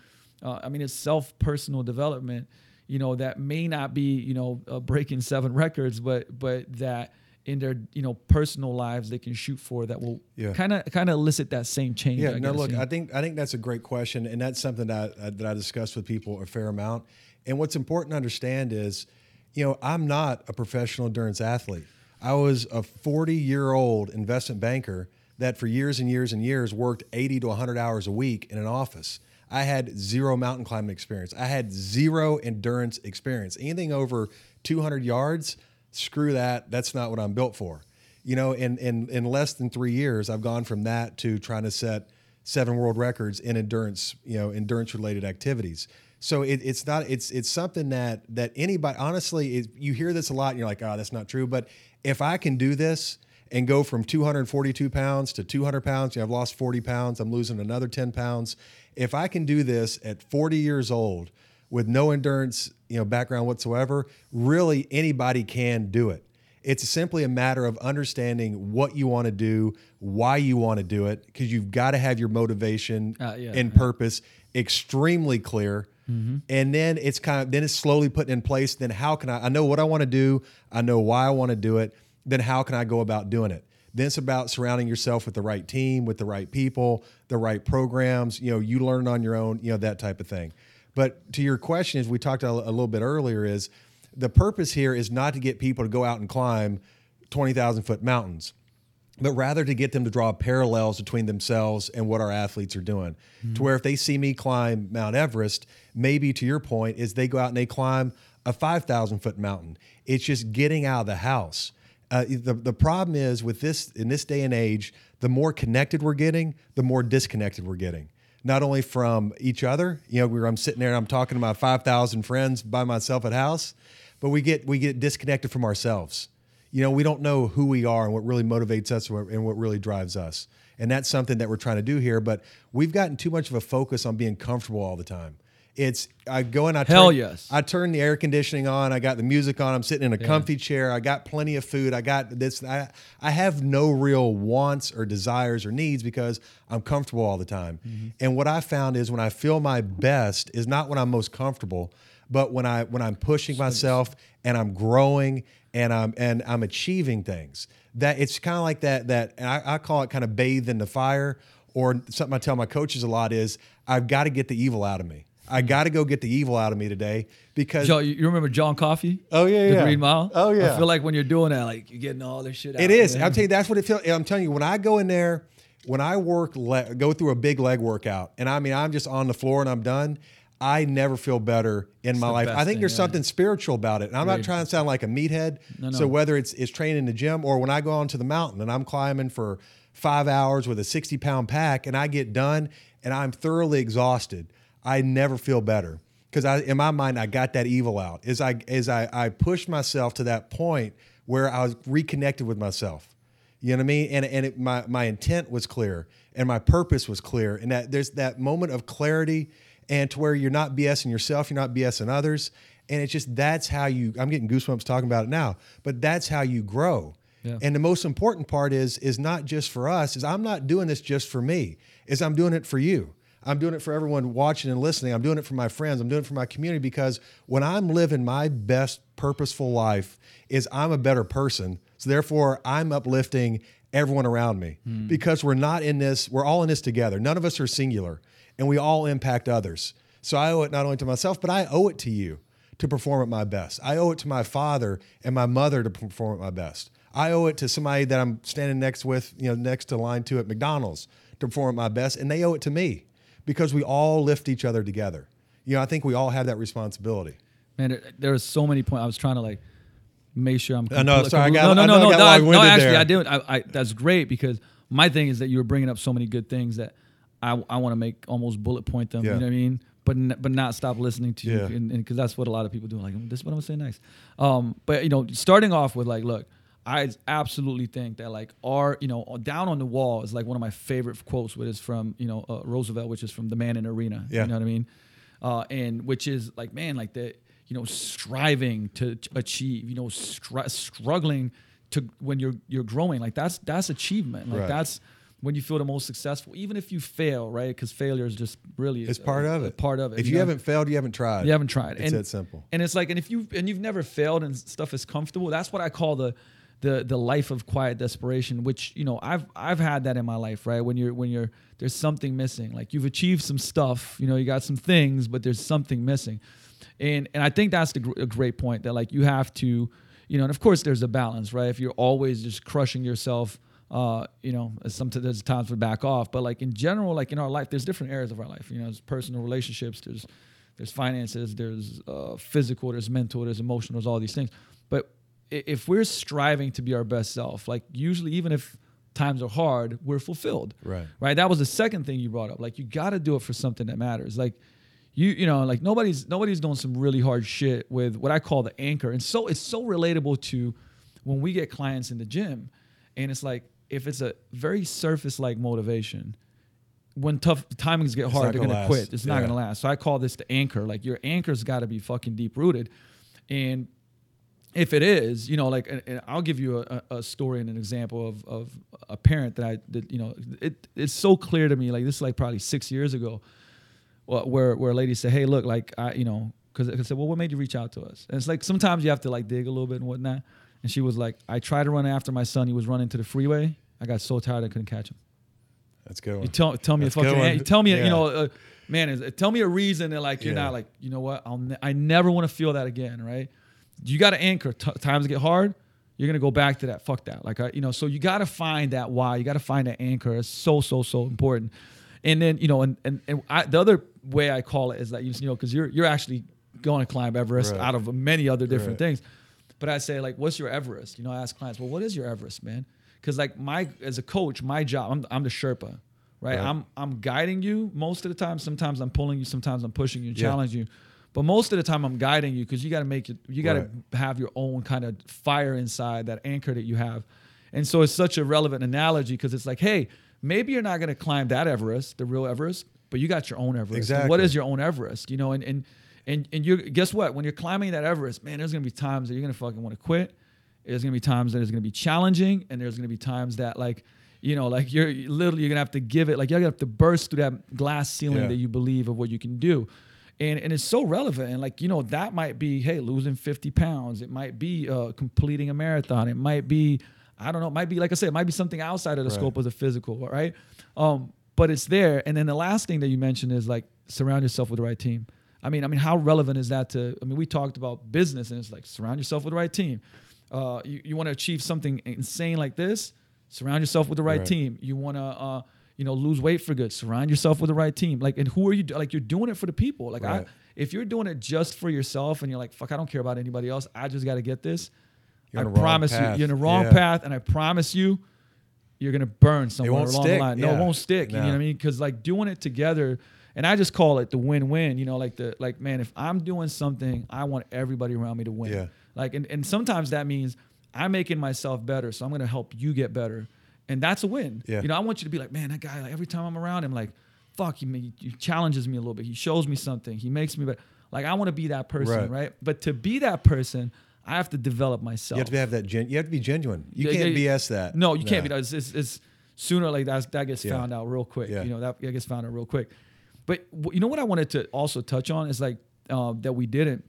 uh, I mean, it's self personal development. You know, that may not be you know uh, breaking seven *laughs* records, but but that in their you know personal lives they can shoot for that will kind of kind of elicit that same change. Yeah, I no, guess, look, you know? I think I think that's a great question, and that's something that I, that I discuss with people a fair amount. And what's important to understand is, you know, I'm not a professional endurance athlete. I was a 40 year old investment banker that for years and years and years worked 80 to 100 hours a week in an office. I had zero mountain climbing experience. I had zero endurance experience. Anything over 200 yards, screw that. That's not what I'm built for. You know, in, in, in less than three years, I've gone from that to trying to set seven world records in endurance, you know, endurance related activities. So it, it's not it's it's something that that anybody honestly is, you hear this a lot and you're like, oh, that's not true. But if I can do this and go from 242 pounds to 200 pounds, you know, I've lost 40 pounds, I'm losing another 10 pounds. If I can do this at 40 years old with no endurance, you know, background whatsoever, really anybody can do it. It's simply a matter of understanding what you want to do, why you want to do it, because you've got to have your motivation Uh, yeah, and yeah. purpose extremely clear. And then it's kind of then it's slowly put in place. Then how can I? I know what I want to do. I know why I want to do it. Then how can I go about doing it? Then it's about surrounding yourself with the right team, with the right people, the right programs. You know, you learn on your own. You know that type of thing. But to your question, as we talked a, a little bit earlier, is the purpose here is not to get people to go out and climb twenty thousand foot mountains but rather to get them to draw parallels between themselves and what our athletes are doing. To where if they see me climb Mount Everest, maybe to your point, is they go out and they climb a 5,000 foot mountain. It's just getting out of the house. Uh, the, the problem is with this in this day and age, the more connected we're getting, the more disconnected we're getting. Not only from each other, you know, where I'm sitting there and I'm talking to my 5,000 friends by myself at house, but we get we get disconnected from ourselves you know, we don't know who we are and what really motivates us and what really drives us. And that's something that we're trying to do here. But we've gotten too much of a focus on being comfortable all the time. It's I go and I Hell turn, yes. I turn the air conditioning on. I got the music on. I'm sitting in a comfy chair. I got plenty of food. I got this. I I have no real wants or desires or needs because I'm comfortable all the time. Mm-hmm. And what I found is when I feel my best is not when I'm most comfortable, but when I when I'm pushing myself and I'm growing and I'm and I'm achieving things. That it's kind of like that that and I, I call it kind of bathe in the fire. Or something I tell my coaches a lot is I've got to get the evil out of me. I got to go get the evil out of me today because Joe, you remember John Coffey? Oh, yeah, the yeah. Green Mile. Oh, yeah. I feel like when you're doing that, like you're getting all this shit out. Of it. It is. man. I'm telling you, that's what it feels. I'm telling you, when I go in there, when I work, le- go through a big leg workout, and I mean, I'm just on the floor and I'm done. I never feel better in my life. I think thing, there's yeah. something spiritual about it. And I'm not trying to sound like a meathead. No, no. So whether it's it's training in the gym or when I go onto the mountain and I'm climbing for five hours with a 60 pound pack and I get done and I'm thoroughly exhausted, I never feel better because I in my mind I got that evil out. As I as I I pushed myself to that point where I was reconnected with myself. You know what I mean? And and it, my my intent was clear and my purpose was clear, and that there's that moment of clarity, and to where you're not BSing yourself, you're not BSing others, and it's just that's how you. I'm getting goosebumps talking about it now, but that's how you grow. Yeah. And the most important part is is not just for us. Is I'm not doing this just for me. Is I'm doing it for you. I'm doing it for everyone watching and listening. I'm doing it for my friends. I'm doing it for my community because when I'm living my best purposeful life, is I'm a better person. So therefore, I'm uplifting everyone around me hmm. because we're not in this. We're all in this together. None of us are singular, and we all impact others. So I owe it not only to myself, but I owe it to you to perform at my best. I owe it to my father and my mother to perform at my best. I owe it to somebody that I'm standing next with, you know, next to line two at McDonald's to perform at my best, and they owe it to me because we all lift each other together. You know, I think we all have that responsibility. Man, there are so many points. I was trying to like make sure I'm. I know, compl- sorry, I got- no, I no, no, I no. No, actually, there. I did. I, I, that's great because my thing is that you were bringing up so many good things that I, I want to make almost bullet point them. Yeah. You know what I mean? But n- but not stop listening to you, Yeah. and because that's what a lot of people do. Like this is what I'm gonna say next. Um, but you know, starting off with like, look. I absolutely think that like our you know down on the wall is like one of my favorite quotes, which is from you know uh, Roosevelt, which is from the Man in the Arena. Yeah. You know what I mean? Uh, and which is like man, like the you know striving to ch- achieve, you know, str- struggling to when you're you're growing. Like that's that's achievement. Like Right. that's when you feel the most successful, even if you fail, right? Because failure is just really It's a- part of a it. Part of it. If you, know? haven't failed, you haven't tried. You haven't tried. It's and, that simple. And it's like, and if you and you've never failed and stuff is comfortable, that's what I call the the the life of quiet desperation. Which you know, I've I've had that in my life, right? When you're when you're there's something missing. Like you've achieved some stuff, you know, you got some things, but there's something missing. And and I think that's the gr- a great point that like you have to, you know, and of course there's a balance, right? If you're always just crushing yourself. Uh, you know, sometimes there's times to back off, but like in general, like in our life, there's different areas of our life. You know, there's personal relationships, there's there's finances, there's uh, physical, there's mental, there's emotional, there's all these things. But if we're striving to be our best self, like usually, even if times are hard, we're fulfilled. Right. Right. That was the second thing you brought up. Like you got to do it for something that matters. Like you, you know, like nobody's nobody's doing some really hard shit with what I call the anchor. And so it's so relatable to when we get clients in the gym, and it's like if it's a very surface like motivation, when tough timings get hard, they're gonna quit. It's not gonna last. So I call this the anchor. Like your anchor's got to be fucking deep rooted, and if it is, you know, like, and, and I'll give you a, a story and an example of of a parent that I that you know it it's so clear to me. Like this is like probably six years ago, where where a lady said, "Hey, look, like I, you know." Because I said, well, what made you reach out to us? And it's like sometimes you have to like dig a little bit and whatnot. And she was like, I tried to run after my son. He was running to the freeway. I got so tired I couldn't catch him. That's good. One. You tell tell me That's a fucking an- tell me a- Yeah. you know uh, man is tell me a reason that like you're Yeah. not like you know what I'll ne- I never want to feel that again right you got to anchor T- times get hard you're gonna go back to that fuck that like you know so you got to find that why you got to find that anchor it's so so so important and then you know and and, and I, the other way I call it is that you you know because you're you're actually going to climb Everest Right. out of many other different Right. things but I say like, what's your Everest? You know, I ask clients, well, what is your Everest, man? Because like my as a coach, my job, I'm, I'm the Sherpa, right? Right. I'm I'm guiding you most of the time. Sometimes I'm pulling you. Sometimes I'm pushing you, Yeah. challenging you. But most of the time, I'm guiding you because you got to make it. You got to Right. have your own kind of fire inside that anchor that you have. And so it's such a relevant analogy because it's like, hey, maybe you're not going to climb that Everest, the real Everest, but you got your own Everest. And what Exactly. is your own Everest? You know, and and and and you guess what? When you're climbing that Everest, man, there's gonna be times that you're gonna fucking want to quit. There's gonna be times that it's gonna be challenging, and there's gonna be times that like, you know, like you're literally you're gonna have to give it, like you're gonna have to burst through that glass ceiling Yeah. that you believe of what you can do. And, and it's so relevant. And like, you know, that might be, hey, losing 50 pounds. It might be uh, completing a marathon. It might be, I don't know, it might be, like I said, it might be something outside of the Right. scope of the physical, right? Um, but it's there. And then the last thing that you mentioned is like surround yourself with the right team. I mean, I mean, how relevant is that to? I mean, we talked about business, and it's like surround yourself with the right team. Uh, you you want to achieve something insane like this, surround yourself with the right, Right. team. You want to, uh, you know, lose weight for good, surround yourself with the right team. Like, and who are you? Like, you're doing it for the people. Like, I, if you're doing it just for yourself, and you're like, fuck, I don't care about anybody else. I just got to get this. You're I promise you, path. you're in the wrong Yeah. path, and I promise you, you're gonna burn somewhere along stick, the line. No, it won't stick. You know what I mean? Because like doing it together, and I just call it the win-win. You know, like the like man, if I'm doing something, I want everybody around me to win. Yeah. Like, and and sometimes that means I'm making myself better, so I'm gonna help you get better, and that's a win. Yeah. You know, I want you to be like, man, that guy. Like every time I'm around him, like, fuck, he, he challenges me a little bit. He shows me something. He makes me better. Like I want to be that person, Right. right. But to be that person, I have to develop myself. You have to have that. Gen- you have to be genuine. You Yeah, can't yeah, BS that. No, you can't be. It's, it's, it's sooner like that. That gets Yeah. found out real quick. Yeah. You know that, that gets found out real quick. But you know what I wanted to also touch on is like um, that we didn't.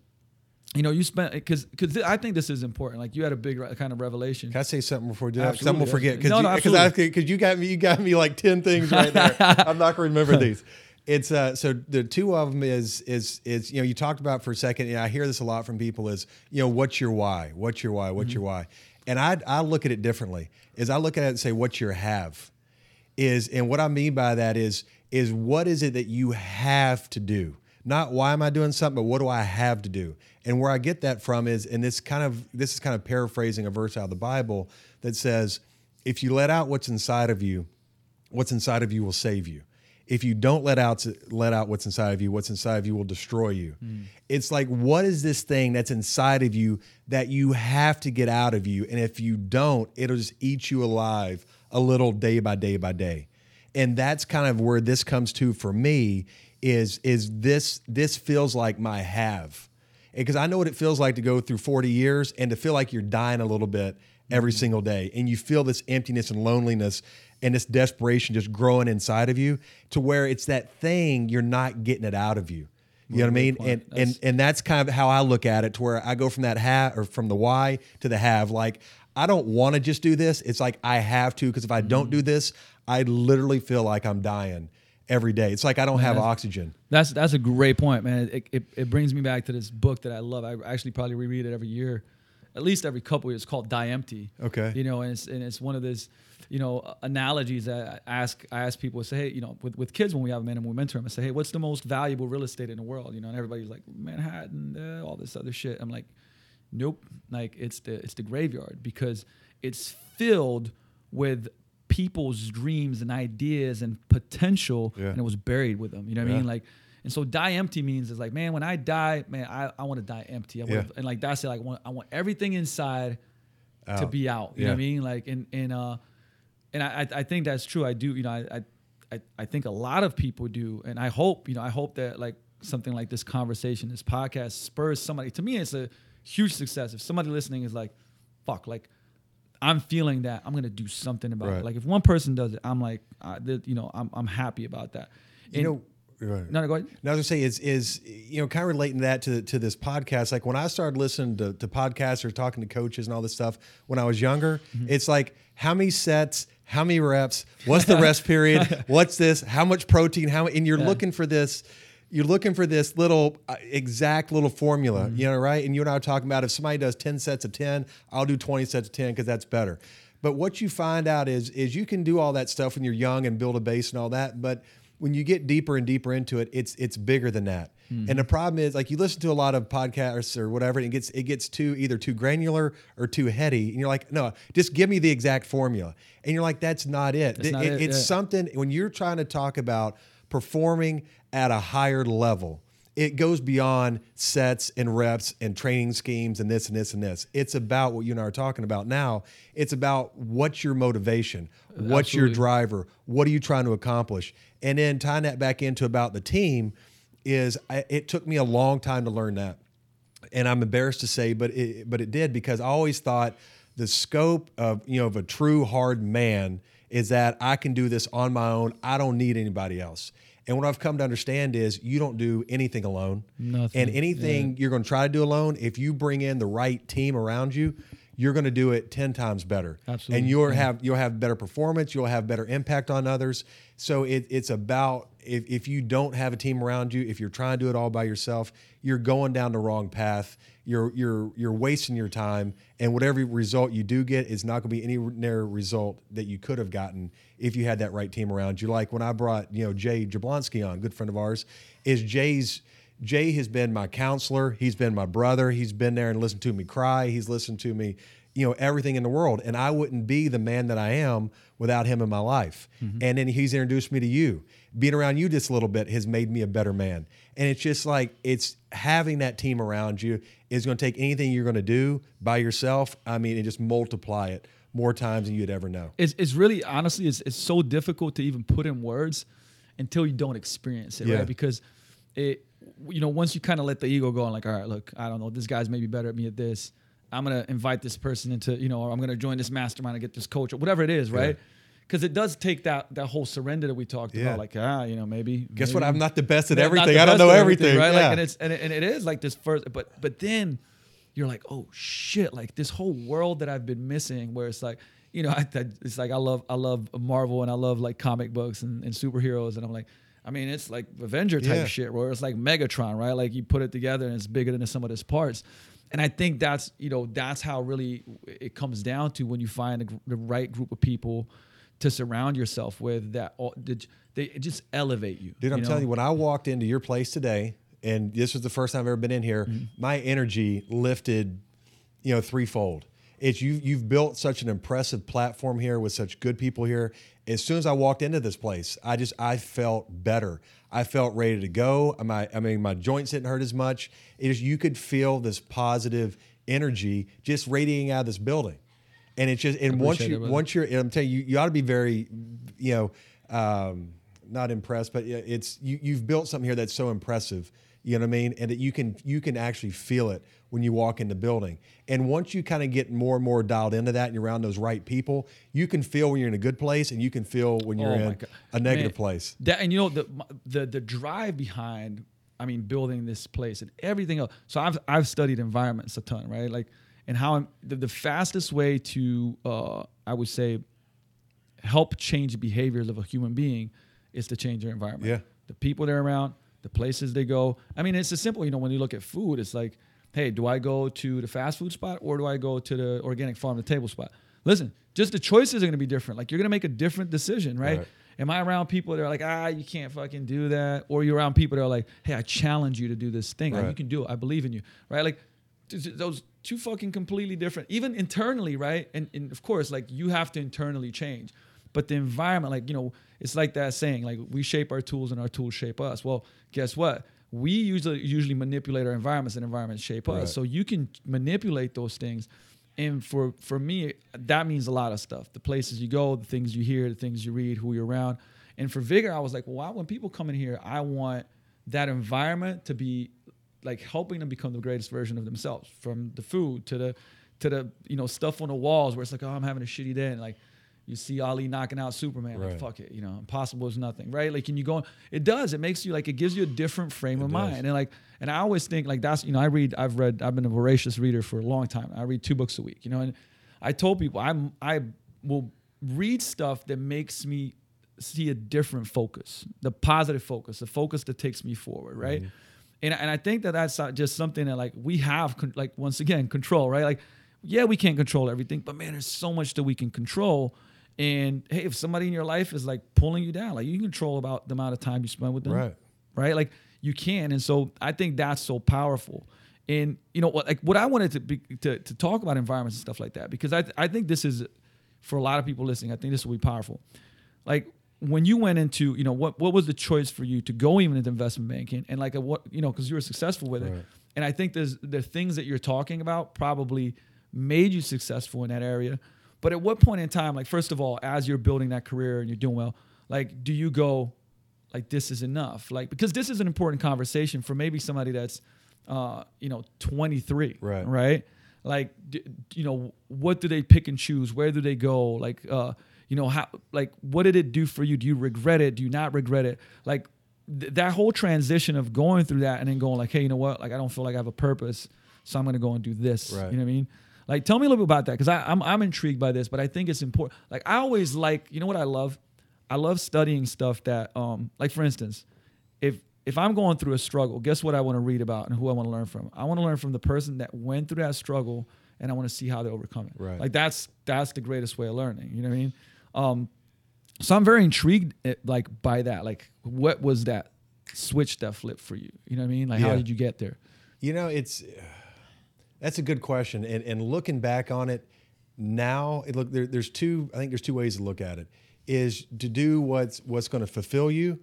You know, you spent because because I think this is important. Like you had a big re- kind of revelation. Can I say something before we do that? Someone will forget because No, no, absolutely. you got me you got me like ten things right there. *laughs* I'm not gonna remember these. It's uh so the two of them is is is you know you talked about for a second. And I hear this a lot from people is you know what's your why? What's your why? What's your why? And I I look at it differently. Is I look at it and say what's your have? Is and what I mean by that is is what is it that you have to do? Not why am I doing something, but what do I have to do? And where I get that from is, and this kind of this is kind of paraphrasing a verse out of the Bible that says, if you let out what's inside of you, what's inside of you will save you. If you don't let out let out what's inside of you, what's inside of you will destroy you. Mm. It's like what is this thing that's inside of you that you have to get out of you, and if you don't, it'll just eat you alive a little day by day by day. And that's kind of where this comes to for me is is this this feels like my have. Because I know what it feels like to go through 40 years and to feel like you're dying a little bit every mm-hmm. single day and you feel this emptiness and loneliness and this desperation just growing inside of you to where it's that thing you're not getting it out of you. You know what I mean? And and and that's kind of how I look at it to where I go from that have or from the why to the have. Like I don't want to just do this. It's like I have to because if I don't mm-hmm. do this, I literally feel like I'm dying every day. It's like I don't have oxygen. That's that's a great point, man. It, it, it brings me back to this book that I love. I actually probably reread it every year, at least every couple years. It's called Die Empty. Okay. You know, and it's and it's one of those you know, analogies that I ask I ask people to say, hey, you know, with, with kids when we have them and we mentor them, I say, hey, what's the most valuable real estate in the world? You know, and everybody's like Manhattan, uh, all this other shit. I'm like, nope, like it's the it's the graveyard because it's filled with people's dreams and ideas and potential, yeah. and it was buried with them. You know what yeah. I mean? Like. And so die empty means is like, man, when I die, man, I, I want to die empty. I yeah. and like that's it. Like I want, I want everything inside out. to be out. You know what I mean? Like and and uh and I, I think that's true. I do, you know, I, I, I think a lot of people do, and I hope, you know, I hope that like something like this conversation, this podcast spurs somebody. To me, it's a huge success. If somebody listening is like, "Fuck," like I'm feeling that, I'm gonna do something about right. it. Like if one person does it, I'm like, uh, you know, I'm I'm happy about that. And, you know. Right. No, no, go ahead. Now, I was gonna say is is you know kind of relating that to to this podcast. Like when I started listening to, to podcasts or talking to coaches and all this stuff when I was younger, mm-hmm. it's like how many sets, how many reps, what's the rest *laughs* period, what's this, how much protein, how and you're yeah. looking for this. You're looking for this little uh, exact little formula, mm-hmm. you know, right? And you and I are talking about if somebody does 10 sets of 10, I'll do 20 sets of 10 because that's better. But what you find out is is you can do all that stuff when you're young and build a base and all that, but when you get deeper and deeper into it, it's it's bigger than that. Mm-hmm. And the problem is, like you listen to a lot of podcasts or whatever, and it gets it gets too either too granular or too heady, and you're like, no, just give me the exact formula, and you're like, that's not it. That's it, not it it's yeah. something when you're trying to talk about performing at a higher level. It goes beyond sets and reps and training schemes and this and this and this. It's about what you and I are talking about now. It's about what's your motivation, what's Absolutely. your driver, what are you trying to accomplish, and then tying that back into about the team is I, it took me a long time to learn that, and I'm embarrassed to say, but it, but it did because I always thought the scope of you know of a true hard man is that I can do this on my own. I don't need anybody else. And what I've come to understand is you don't do anything alone. Nothing. And anything yeah. you're going to try to do alone, if you bring in the right team around you, you're going to do it 10 times better. Absolutely. And you'll yeah. have you'll have better performance, you'll have better impact on others. So it, it's about if, if you don't have a team around you, if you're trying to do it all by yourself, you're going down the wrong path. You're you're you're wasting your time, and whatever result you do get is not going to be any near result that you could have gotten if you had that right team around you. Like when I brought you know Jay Jablonski on, good friend of ours, is Jay's. Jay has been my counselor. He's been my brother. He's been there and listened to me cry. He's listened to me you know everything in the world and i wouldn't be the man that i am without him in my life. Mm-hmm. and then he's introduced me to you. Being around you just a little bit has made me a better man. And it's just like it's having that team around you is going to take anything you're going to do by yourself i mean and just multiply it more times than you'd ever know. It's, it's really honestly it's, it's so difficult to even put in words until you don't experience it yeah. right because it you know once you kind of let the ego go and like all right look i don't know this guy's maybe better at me at this I'm gonna invite this person into, you know, or I'm gonna join this mastermind and get this coach or whatever it is, right? Because it does take that that whole surrender that we talked yeah. about, like ah, you know, maybe. Guess maybe, what? I'm not the best at everything. I don't know everything, right? Yeah. Like, and it's and it, and it is like this first, but but then you're like, oh shit, like this whole world that I've been missing, where it's like, you know, *laughs* I, it's like I love I love Marvel and I love like comic books and, and superheroes, and I'm like. I mean, it's like Avenger type yeah. shit, where it's like Megatron, right? Like you put it together and it's bigger than sum of its parts and I think that's you know that's how really it comes down to when you find the, the right group of people to surround yourself with that all, they just elevate you. Dude, I'm you know? telling you, when I walked into your place today, and this was the first time I've ever been in here. Mm-hmm. My energy lifted, you know, threefold. It's you. You've built such an impressive platform here with such good people here. As soon as I walked into this place, I just I felt better. I felt ready to go. My, I mean, my joints didn't hurt as much. It is you could feel this positive energy just radiating out of this building, and it's just and once you, it, once you're, I'm telling you, you ought to be very, you know, um, not impressed, but it's you. You've built something here that's so impressive. You know what I mean, and that you can you can actually feel it when you walk in the building. And once you kind of get more and more dialed into that, and you're around those right people, you can feel when you're in a good place, and you can feel when you're Oh in God. a negative Man, place. That and you know the the the drive behind I mean building this place and everything else. So I've I've studied environments a ton, right? Like and how I'm, the, the fastest way to uh, I would say help change the behaviors of a human being is to change your environment. Yeah. The people they're around, the places they go. I mean, it's as simple, you know, when you look at food, it's like, hey, do I go to the fast food spot or do I go to the organic farm to table spot? Listen, just the choices are going to be different. Like you're going to make a different decision, right? Right. Am I around people that are like, ah, you can't fucking do that? Or you're around people that are like, hey, I challenge you to do this thing. Like, you can do it. I believe in you, right? Like th- th- those two fucking completely different, even internally, right? And, and of course, like you have to internally change. But the environment, like, you know, it's like that saying, like we shape our tools and our tools shape us. Well, guess what? We usually usually manipulate our environments and environments shape Right. us. So you can manipulate those things. And for for me, that means a lot of stuff. The places you go, the things you hear, the things you read, who you're around. And for Vigor, I was like, well, when people come in here, I want that environment to be like helping them become the greatest version of themselves. From the food to the to the you know stuff on the walls where it's like, oh, I'm having a shitty day, and like you see Ali knocking out Superman, like fuck it, you know, impossible is nothing, right? Like, can you go? It does. It makes you like it gives you a different frame of does. mind, and like, and I always think like that's you know, I read, I've read, I've been a voracious reader for a long time. I read two books a week, you know, and I told people I'm I will read stuff that makes me see a different focus, the positive focus, the focus that takes me forward, right? Mm-hmm. And, and I think that that's just something that like we have con- like once again control, right? Like, yeah, we can't control everything, but man, there's so much that we can control. And hey, if somebody in your life is like pulling you down, like you can control about the amount of time you spend with them, Right. right? Like you can, and so I think that's so powerful. And you know what, like what I wanted to be to, to talk about environments and stuff like that because I I think this is for a lot of people listening. I think this will be powerful. Like when you went into you know what what was the choice for you to go even into investment banking and like a, what you know because you were successful with it. And I think there's the things that you're talking about probably made you successful in that area. But at what point in time, like first of all, as you're building that career and you're doing well, like do you go, like this is enough? Like because this is an important conversation for maybe somebody that's, uh, you know, 23, Right. Right. Like d- you know, what do they pick and choose? Where do they go? Like, uh, you know, how like what did it do for you? Do you regret it? Do you not regret it? Like th- that whole transition of going through that and then going like, hey, you know what? Like I don't feel like I have a purpose, so I'm gonna go and do this. Right. You know what I mean? Like tell me a little bit about that because I'm I'm intrigued by this, but I think it's important. Like I always like, you know what I love? I love studying stuff that, um, like for instance, if if I'm going through a struggle, guess what I want to read about and who I want to learn from? I want to learn from the person that went through that struggle, and I want to see how they overcome it. Right. Like that's that's the greatest way of learning. You know what I mean? Um, so I'm very intrigued, eh, like by that. Like, what was that switch that flipped for you? You know what I mean? Like, how did you get there? You know, it's that's a good question, and and looking back on it now, it look there, there's two. I think there's two ways to look at it: is to do what's what's going to fulfill you,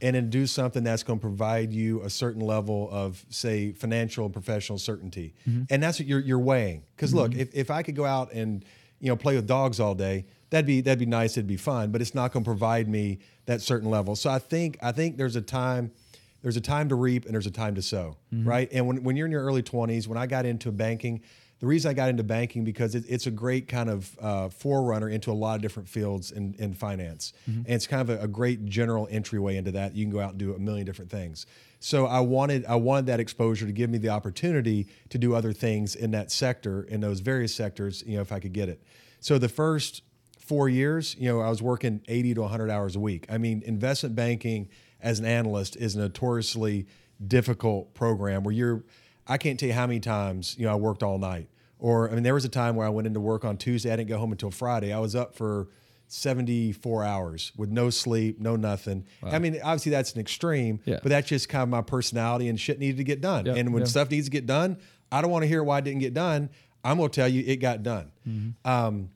and then do something that's going to provide you a certain level of, say, financial and professional certainty, mm-hmm. and that's what you're you're weighing. Because look, mm-hmm. if if I could go out and you know play with dogs all day, that'd be that'd be nice, it'd be fun, but it's not going to provide me that certain level. So I think I think there's a time there's a time to reap and there's a time to sow, right? And when, when you're in your early 20s, when I got into banking, the reason I got into banking because it, it's a great kind of uh, forerunner into a lot of different fields in, in finance, and it's kind of a, a great general entryway into that. You can go out and do a million different things. So I wanted I wanted that exposure to give me the opportunity to do other things in that sector, in those various sectors, you know, if I could get it. So the first four years, you know, I was working 80 to 100 hours a week. I mean, investment banking as an analyst is a notoriously difficult program where you're, I can't tell you how many times, you know, I worked all night. Or, I mean, there was a time where I went into work on Tuesday, I didn't go home until Friday. I was up for 74 hours with no sleep, no nothing. I mean, obviously that's an extreme, Yeah. but that's just kind of my personality and shit needed to get done. Yeah, and when yeah. stuff needs to get done, I don't want to hear why it didn't get done. I'm going to tell you it got done. Mm-hmm. Um,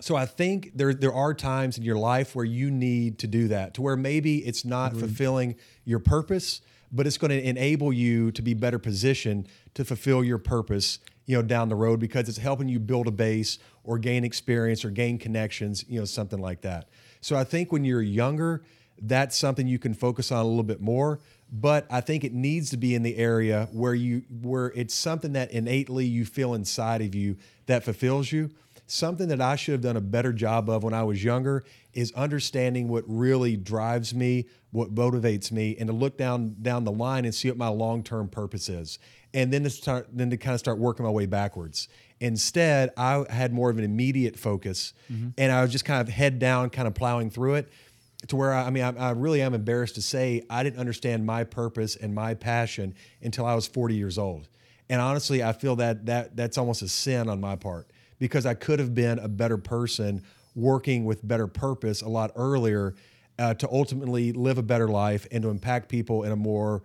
so I think there there are times in your life where you need to do that, to where maybe it's not mm-hmm. fulfilling your purpose, but it's going to enable you to be better positioned to fulfill your purpose, you know, down the road because it's helping you build a base or gain experience or gain connections, you know, something like that. So I think when you're younger, that's something you can focus on a little bit more but i think it needs to be in the area where you where it's something that innately you feel inside of you that fulfills you something that i should have done a better job of when i was younger is understanding what really drives me what motivates me and to look down down the line and see what my long-term purpose is and then to start then to kind of start working my way backwards. Instead i had more of an immediate focus mm-hmm. and i was just kind of head down kind of plowing through it to where I, I mean, I, I really am embarrassed to say I didn't understand my purpose and my passion until I was 40 years old. And honestly, I feel that that that's almost a sin on my part because I could have been a better person working with better purpose a lot earlier uh, to ultimately live a better life and to impact people in a more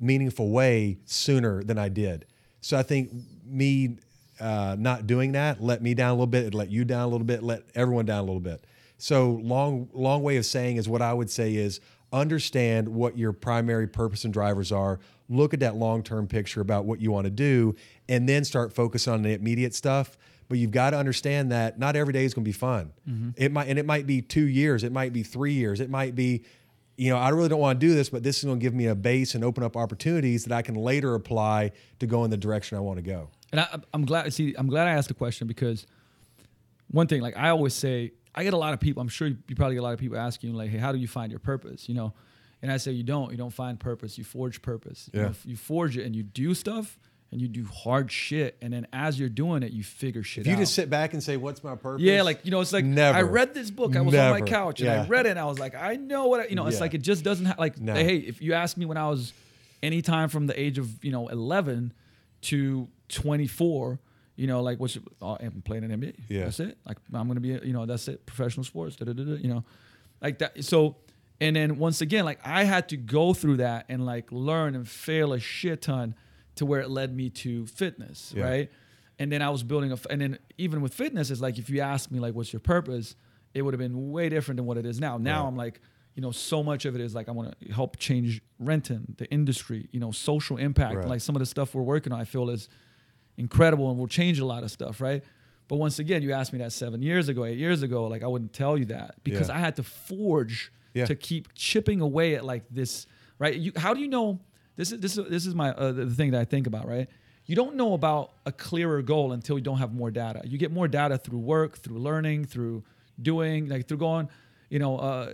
meaningful way sooner than I did. So I think me uh, not doing that let me down a little bit, it let you down a little bit, let everyone down a little bit. So long, long way of saying is what I would say is understand what your primary purpose and drivers are. Look at that long-term picture about what you want to do, and then start focusing on the immediate stuff. But you've got to understand that not every day is going to be fun. Mm-hmm. It might, and it might be two years, it might be three years, it might be, you know, I really don't want to do this, but this is going to give me a base and open up opportunities that I can later apply to go in the direction I want to go. And I, I'm glad. See, I'm glad I asked the question because one thing, like I always say, I get a lot of people. I'm sure you, you probably get a lot of people asking you, like, "Hey, how do you find your purpose?" You know, and I say, "You don't. You don't find purpose. You forge purpose. You, Yeah. know, you forge it, and you do stuff, and you do hard shit, and then as you're doing it, you figure shit If you out." just sit back and say, "What's my purpose?" yeah, like you know, it's like Never. I read this book. I was on my couch and Yeah. I read it, and I was like, I know what I, you know. It's Yeah. like it just doesn't have like. No. Hey, if you asked me when I was any time from the age of you know 11 to 24, you know, like what's oh, I'm playing an NBA. Yeah. that's it. Like I'm gonna be, you know, that's it. Professional sports. Da, da, da, da, you know, like that. So, and then once again, like I had to go through that and like learn and fail a shit ton to where it led me to fitness, Yeah. right? And then I was building a, f- and then even with fitness, it's like if you asked me like, what's your purpose, it would have been way different than what it is now. Now Right. I'm like, you know, so much of it is like I want to help change renting, the industry, you know, social impact. Right. Like some of the stuff we're working on, I feel is incredible and will change a lot of stuff, right? But once again, you asked me that seven years ago, eight years ago, like I wouldn't tell you that because Yeah. I had to forge Yeah. to keep chipping away at like this, right? You, how do you know? This is this is this is my uh, the thing that I think about, right? You don't know about a clearer goal until you don't have more data. You get more data through work, through learning, through doing, like through going. You know, uh,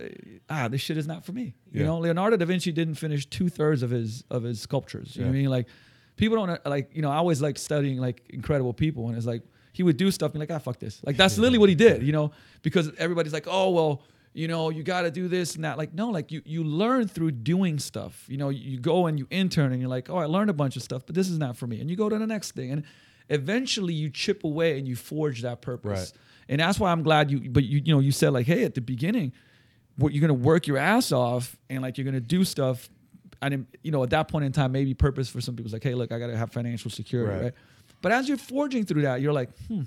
ah, this shit is not for me. You know, Leonardo da Vinci didn't finish two thirds of his of his sculptures. You know what I mean? Like, people don't like. You know, I always like studying like incredible people, and it's like he would do stuff and be like, ah, fuck this. Like that's literally what he did. You know, because everybody's like, oh well, you know, you got to do this and that. Like, no, like you you learn through doing stuff. You know, you go and you intern and you're like, oh, I learned a bunch of stuff, but this is not for me. And you go to the next thing, and eventually you chip away and you forge that purpose. Right. And that's why I'm glad you. But you you know you said like, hey, at the beginning, what you're gonna work your ass off and like you're gonna do stuff. And you know at that point in time, maybe purpose for some people is like, hey, look, I gotta have financial security, Right. right? But as you're forging through that, you're like, hmm,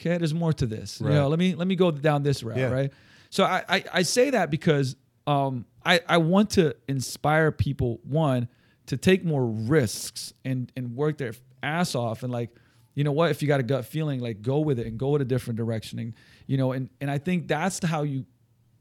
okay, there's more to this. You know, let me let me go down this route, Yeah. right? So I, I I say that because um I I want to inspire people one to take more risks and and work their ass off and like you know what? If you got a gut feeling like go with it and go in a different direction and you know and and I think that's how you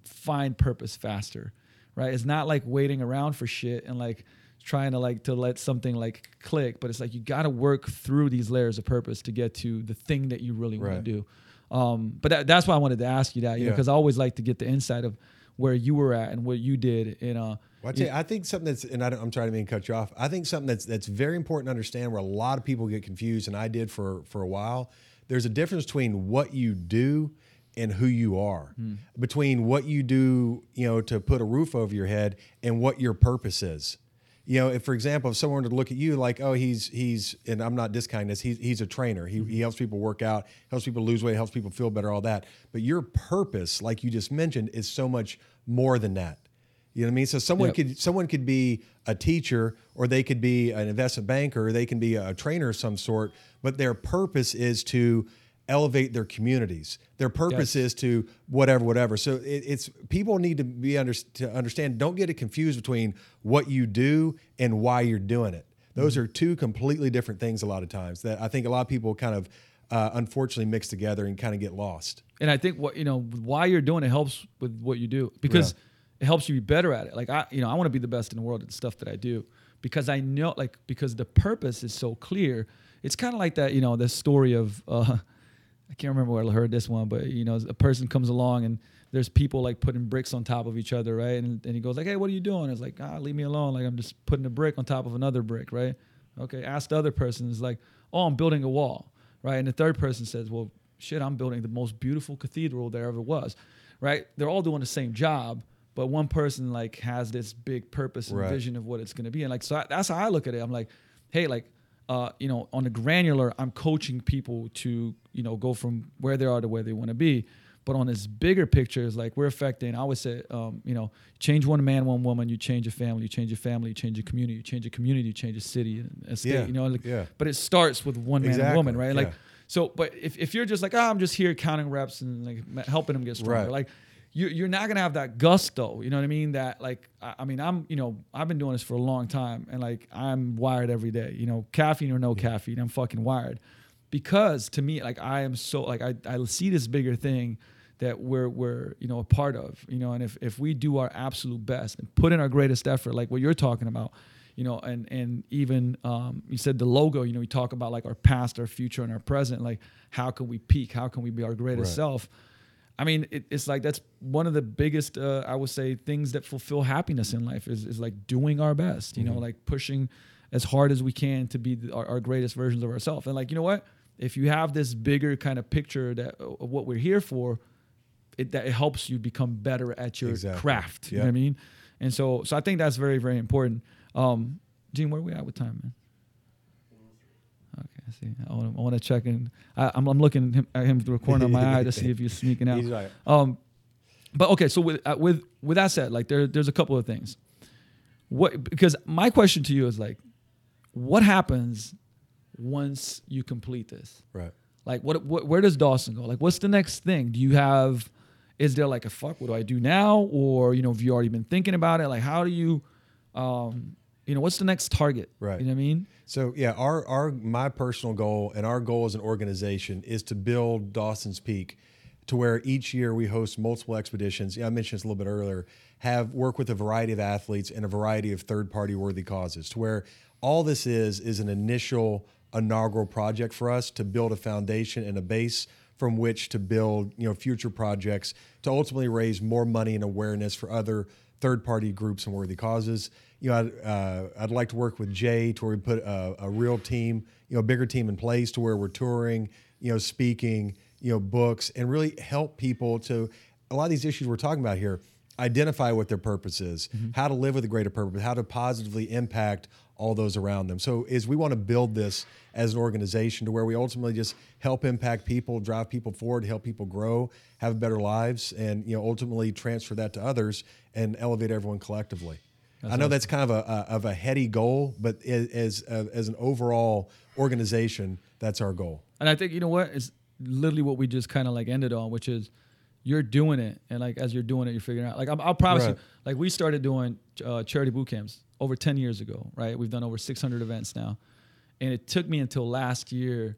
find purpose faster right? It's not like waiting around for shit and like trying to like to let something like click but it's like you got to work through these layers of purpose to get to the thing that you really want to do um but that, that's why i wanted to ask you that you know because i always like to get the insight of where you were at and what you did in uh Well, I, you, I think something that's, and I don't, I'm trying to mean cut you off. I think something that's that's very important to understand, where a lot of people get confused, and I did for for a while. There's a difference between what you do and who you are, between what you do, you know, to put a roof over your head, and what your purpose is. You know, if for example, if someone were to look at you like, oh, he's he's, and I'm not discounting this, he's he's a trainer. He he mm-hmm. helps people work out, helps people lose weight, helps people feel better, all that. But your purpose, like you just mentioned, is so much more than that. You know what I mean? So someone Yep. could someone could be a teacher, or they could be an investment banker, or they can be a trainer of some sort. But their purpose is to elevate their communities. Their purpose Yes. is to whatever, whatever. So it, it's people need to be under, to understand. Don't get it confused between what you do and why you're doing it. Those Mm-hmm. are two completely different things. A lot of times that I think a lot of people kind of uh, unfortunately mix together and kind of get lost. And I think what you know why you're doing it helps with what you do because it helps you be better at it. Like I, you know, I want to be the best in the world at the stuff that I do because I know, like, because the purpose is so clear. It's kind of like that, you know, the story of uh, I can't remember where I heard this one, but you know, a person comes along and there's people like putting bricks on top of each other, right? And, and he goes like, "Hey, what are you doing?" It's like, "Ah, leave me alone. Like I'm just putting a brick on top of another brick, right?" Okay. Ask the other person. It's like, "Oh, I'm building a wall," right? And the third person says, "Well, shit, I'm building the most beautiful cathedral there ever was," right? They're all doing the same job, but one person like has this big purpose and Right. vision of what it's going to be, and like so I, that's how I look at it. I'm like, hey, like uh, you know, on the granular, I'm coaching people to, you know, go from where they are to where they want to be. But on this bigger picture, it's like we're affecting. I always say, um, you know, change one man, one woman. You change your family. You change your family. You change your community. You change your community. You change your city and a state. Yeah, You know, like, yeah. but it starts with one man and woman, right? Like, yeah. so. But if, if you're just like, oh, I'm just here counting reps and like helping them get stronger, Right. like you, you're not gonna have that gusto. You know what I mean? That like, I, I mean, I'm, you know, I've been doing this for a long time, and like, I'm wired every day. You know, caffeine or no caffeine, I'm fucking wired. Because to me, like, I am so like, I, I see this bigger thing that we're we're you know a part of. You know, and if if we do our absolute best and put in our greatest effort, like what you're talking about. You know, and and even um, you said the logo. You know, we talk about like our past, our future, and our present. Like, how can we peak? How can we be our greatest Right. self? I mean, it, it's like that's one of the biggest, uh, I would say, things that fulfill happiness in life is, is like doing our best, you know, like pushing as hard as we can to be the, our, our greatest versions of ourselves. And like, you know what? If you have this bigger kind of picture that of what we're here for, it that it helps you become better at your Exactly. craft. You know what I mean? And so, so I think that's very, very important. Um, Gene, where are we at with time, man? Okay, I see. I want to, I want to check in. I, I'm, I'm looking him, at him through a corner of my eye to see if he's sneaking out. *laughs* He's right. Um, but okay, so with uh, with with that said, like there there's a couple of things. What because my question to you is like, what happens once you complete this? Right. Like what, what where does Dawson go? Like what's the next thing? Do you have is there like a fuck what do I do now? Or, you know, have you already been thinking about it? Like how do you um you know, what's the next target? Right. You know what I mean? So yeah, our our my personal goal and our goal as an organization is to build Dawson's Peak to where each year we host multiple expeditions. Yeah, I mentioned this a little bit earlier. Have work with a variety of athletes and a variety of third party worthy causes. To where all this is is an initial inaugural project for us to build a foundation and a base from which to build you know future projects to ultimately raise more money and awareness for other third party groups and worthy causes. You know, I'd, uh, I'd like to work with Jay to where we put a, a real team, you know, a bigger team in place to where we're touring, you know, speaking, you know, books, and really help people to a lot of these issues we're talking about here. Identify what their purpose is, how to live with a greater purpose, how to positively impact all those around them. So, is we want to build this as an organization to where we ultimately just help impact people, drive people forward, help people grow, have better lives, and you know ultimately transfer that to others and elevate everyone collectively. I know that's kind of a, a of a heady goal, but as as, as an overall organization, that's our goal. And I think you know what is literally what we just kind of like ended on, which is you're doing it, and like as you're doing it, you're figuring out. Like I'm, I'll promise Right. you, like we started doing uh, charity boot camps over 10 years ago, right? We've done over 600 events now, and it took me until last year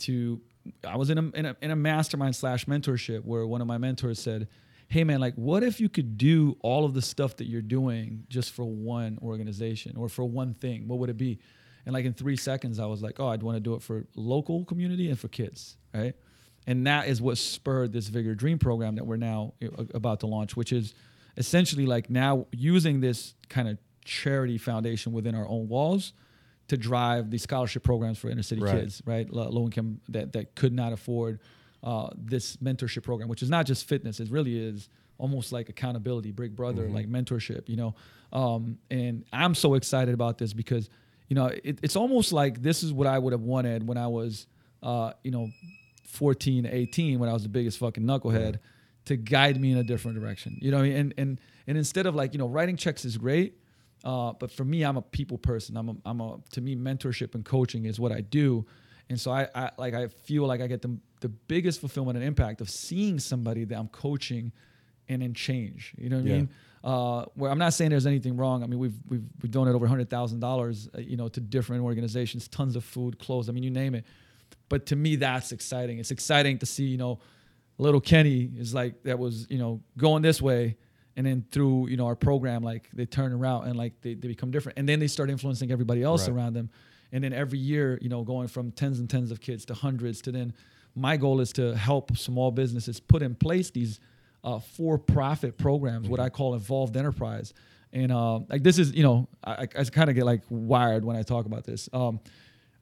to. I was in a in a, in a mastermind slash mentorship where one of my mentors said. Hey man, like what if you could do all of the stuff that you're doing just for one organization or for one thing? What would it be? And like in three seconds, I was like, oh, I'd want to do it for local community and for kids, right? And that is what spurred this Vigor Dream program that we're now about to launch, which is essentially like now using this kind of charity foundation within our own walls to drive the scholarship programs for inner city Right. kids, right? Low low income that, that could not afford uh, this mentorship program, which is not just fitness, it really is almost like accountability, big brother, Mm-hmm. like mentorship, you know. Um, and I'm so excited about this because, you know, it, it's almost like this is what I would have wanted when I was, uh, you know, 14, 18, when I was the biggest fucking knucklehead, to guide me in a different direction. You know, I mean? and and and instead of like, you know, writing checks is great, uh, but for me, I'm a people person. I'm a, I'm a to me, mentorship and coaching is what I do, and so I, I like I feel like I get the the biggest fulfillment and impact of seeing somebody that I'm coaching, and then change. You know what Yeah. I mean? Uh, where I'm not saying there's anything wrong. I mean, we've we've we've donated over hundred thousand dollars, uh, you know, to different organizations, tons of food, clothes. I mean, you name it. But to me, that's exciting. It's exciting to see, you know, little Kenny is like that was, you know, going this way, and then through you know our program, like they turn around and like they, they become different, and then they start influencing everybody else Right. around them, and then every year, you know, going from tens and tens of kids to hundreds to then, my goal is to help small businesses put in place these uh, for-profit programs, what I call involved enterprise. And uh, like this is, you know, I, I, kind of get like wired when I talk about this,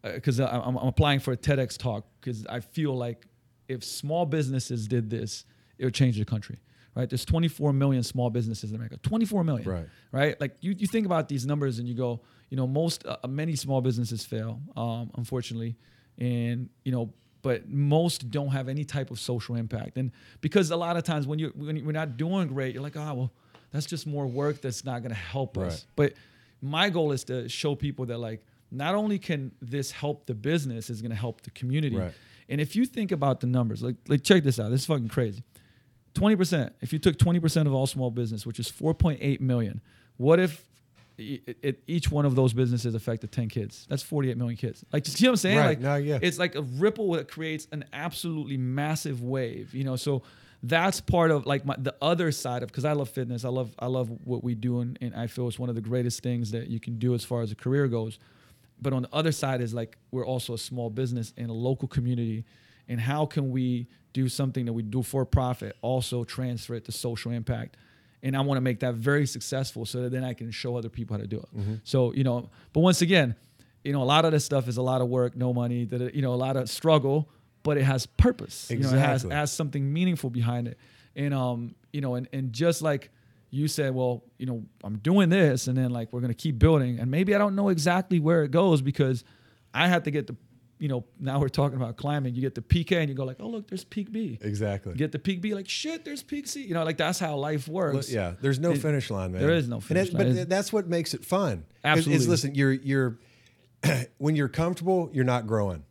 because I'm, I'm applying for a TEDx talk because I feel like if small businesses did this, it would change the country. Right? There's 24 million small businesses in America. 24 million. Right. Right? Like you, you think about these numbers and you go, you know, most uh, many small businesses fail, um, unfortunately, and you know, but most don't have any type of social impact. And because a lot of times when you when you're not doing great, you're like, oh well, that's just more work that's not going to help us. But my goal is to show people that like not only can this help the business, it's going to help the community. Right. And if you think about the numbers, like like check this out, this is fucking crazy. Twenty percent. If you took twenty percent of all small business, which is four point eight million, what if e- it, each one of those businesses affected ten kids? That's forty eight million kids. Like, you see what I'm saying? Right. Like, No, yeah. it's like a ripple that creates an absolutely massive wave. You know, so that's part of like my, the other side of because I love fitness. I love I love what we do, and, and I feel it's one of the greatest things that you can do as far as a career goes. But on the other side is like we're also a small business in a local community, and how can we do something that we do for profit also transfer it to social impact? And I want to make that very successful so that then I can show other people how to do it. Mm-hmm. So you know, but once again, you know, a lot of this stuff is a lot of work, no money, that you know, a lot of struggle, but it has purpose. You know, it has, has something meaningful behind it. And um, you know, and and just like you said, well, you know, I'm doing this, and then like we're gonna keep building, and maybe I don't know exactly where it goes because I have to get the, you know, now we're talking about climbing. You get the peak A, and you go like, oh look, there's peak B. Exactly. Get the peak B, like shit, there's peak C. You know, like that's how life works. yeah, there's no It- finish line, man. there is no finish line. But that's what makes it fun. Is- Absolutely. Is, listen, you're you're *clears throat* when you're comfortable, you're not growing,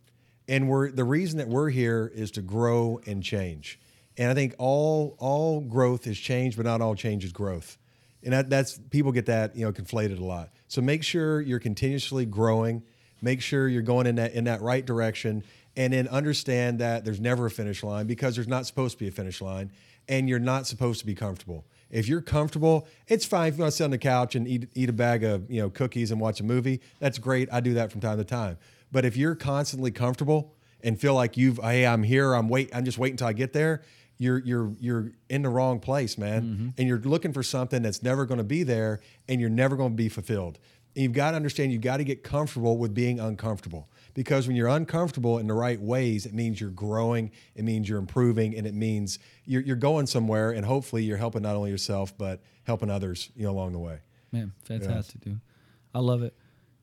and we're the reason that we're here is to grow and change. And I think all all growth is change, but not all change is growth. And that, that's people get that you know conflated a lot. So make sure you're continuously growing. Make sure you're going in that in that right direction, and then understand that there's never a finish line because there's not supposed to be a finish line, and you're not supposed to be comfortable. If you're comfortable, it's fine if you want to sit on the couch and eat eat a bag of you know cookies and watch a movie. That's great. I do that from time to time. But if you're constantly comfortable and feel like you've hey I'm here I'm wait I'm just waiting until I get there, you're you're you're in the wrong place, man. Mm-hmm. And you're looking for something that's never going to be there, and you're never going to be fulfilled. And you've got to understand you've got to get comfortable with being uncomfortable because when you're uncomfortable in the right ways, it means you're growing, it means you're improving, and it means you're, you're going somewhere. And hopefully, you're helping not only yourself but helping others, you know, along the way. Man, fantastic, dude. I love it.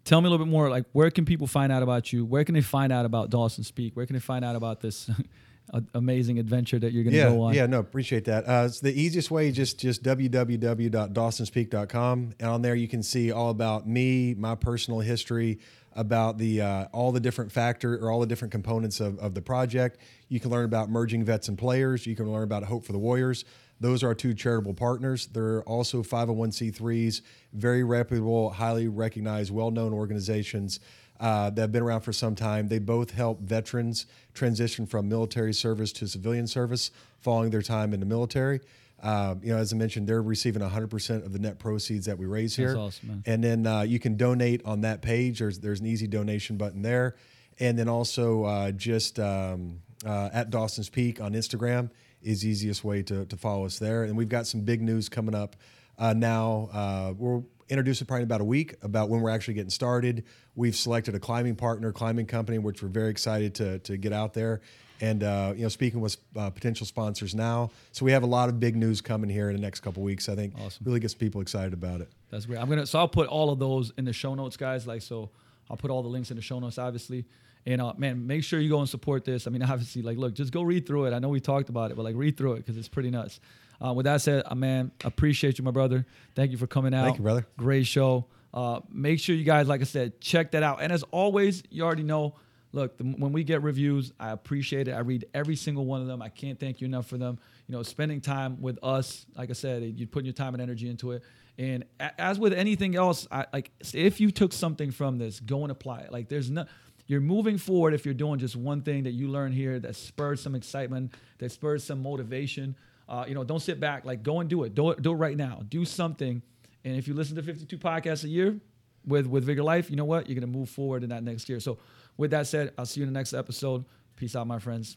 Tell me a little bit more. Like, where can people find out about you? Where can they find out about Dawson's Peak? Where can they find out about this *laughs* a- amazing adventure that you're going to yeah, go on? Yeah, no, appreciate that. Uh, it's the easiest way, just just www.dawsonspeak.com, and on there you can see all about me, my personal history, about the uh, all the different factor or all the different components of, of the project. You can learn about merging vets and players. You can learn about Hope for the Warriors. Those are our two charitable partners. They're also 501c3s, very reputable, highly recognized, well-known organizations uh, that have been around for some time. They both help veterans transition from military service to civilian service following their time in the military. Uh, you know, as I mentioned, they're receiving 100% of the net proceeds that we raise here. That's awesome, man. And then uh, you can donate on that page. There's there's an easy donation button there, and then also uh, just um, uh, at Dawson's Peak on Instagram is the easiest way to to follow us there. And we've got some big news coming up uh, now. Uh, we'll introduce it probably in about a week about when we're actually getting started. We've selected a climbing partner, climbing company, which we're very excited to to get out there. and uh, you know speaking with uh, potential sponsors now. So we have a lot of big news coming here in the next couple weeks. I think Awesome. really gets people excited about it. That's great. I'm gonna so I'll put all of those in the show notes, guys. Like so, I'll put all the links in the show notes, obviously. And uh, man, make sure you go and support this. I mean, *laughs* obviously, like, look, just go read through it. I know we talked about it, but like, read through it because it's pretty nuts. Uh, with that said, uh, man, appreciate you, my brother. Thank you for coming out. Thank you, brother. Great show. Uh, make sure you guys, like I said, check that out. And as always, you already know. Look, the, when we get reviews, I appreciate it. I read every single one of them. I can't thank you enough for them. You know, spending time with us, like I said, you're putting your time and energy into it. And a- as with anything else, I, like if you took something from this, go and apply it. Like there's no, you're moving forward if you're doing just one thing that you learn here that spurs some excitement, that spurs some motivation. Uh, you know, don't sit back. Like go and do it. Do it. Do it right now. Do something. And if you listen to 52 podcasts a year with with Vigor Life, you know what? You're gonna move forward in that next year. So, with that said, I'll see you in the next episode. Peace out, my friends.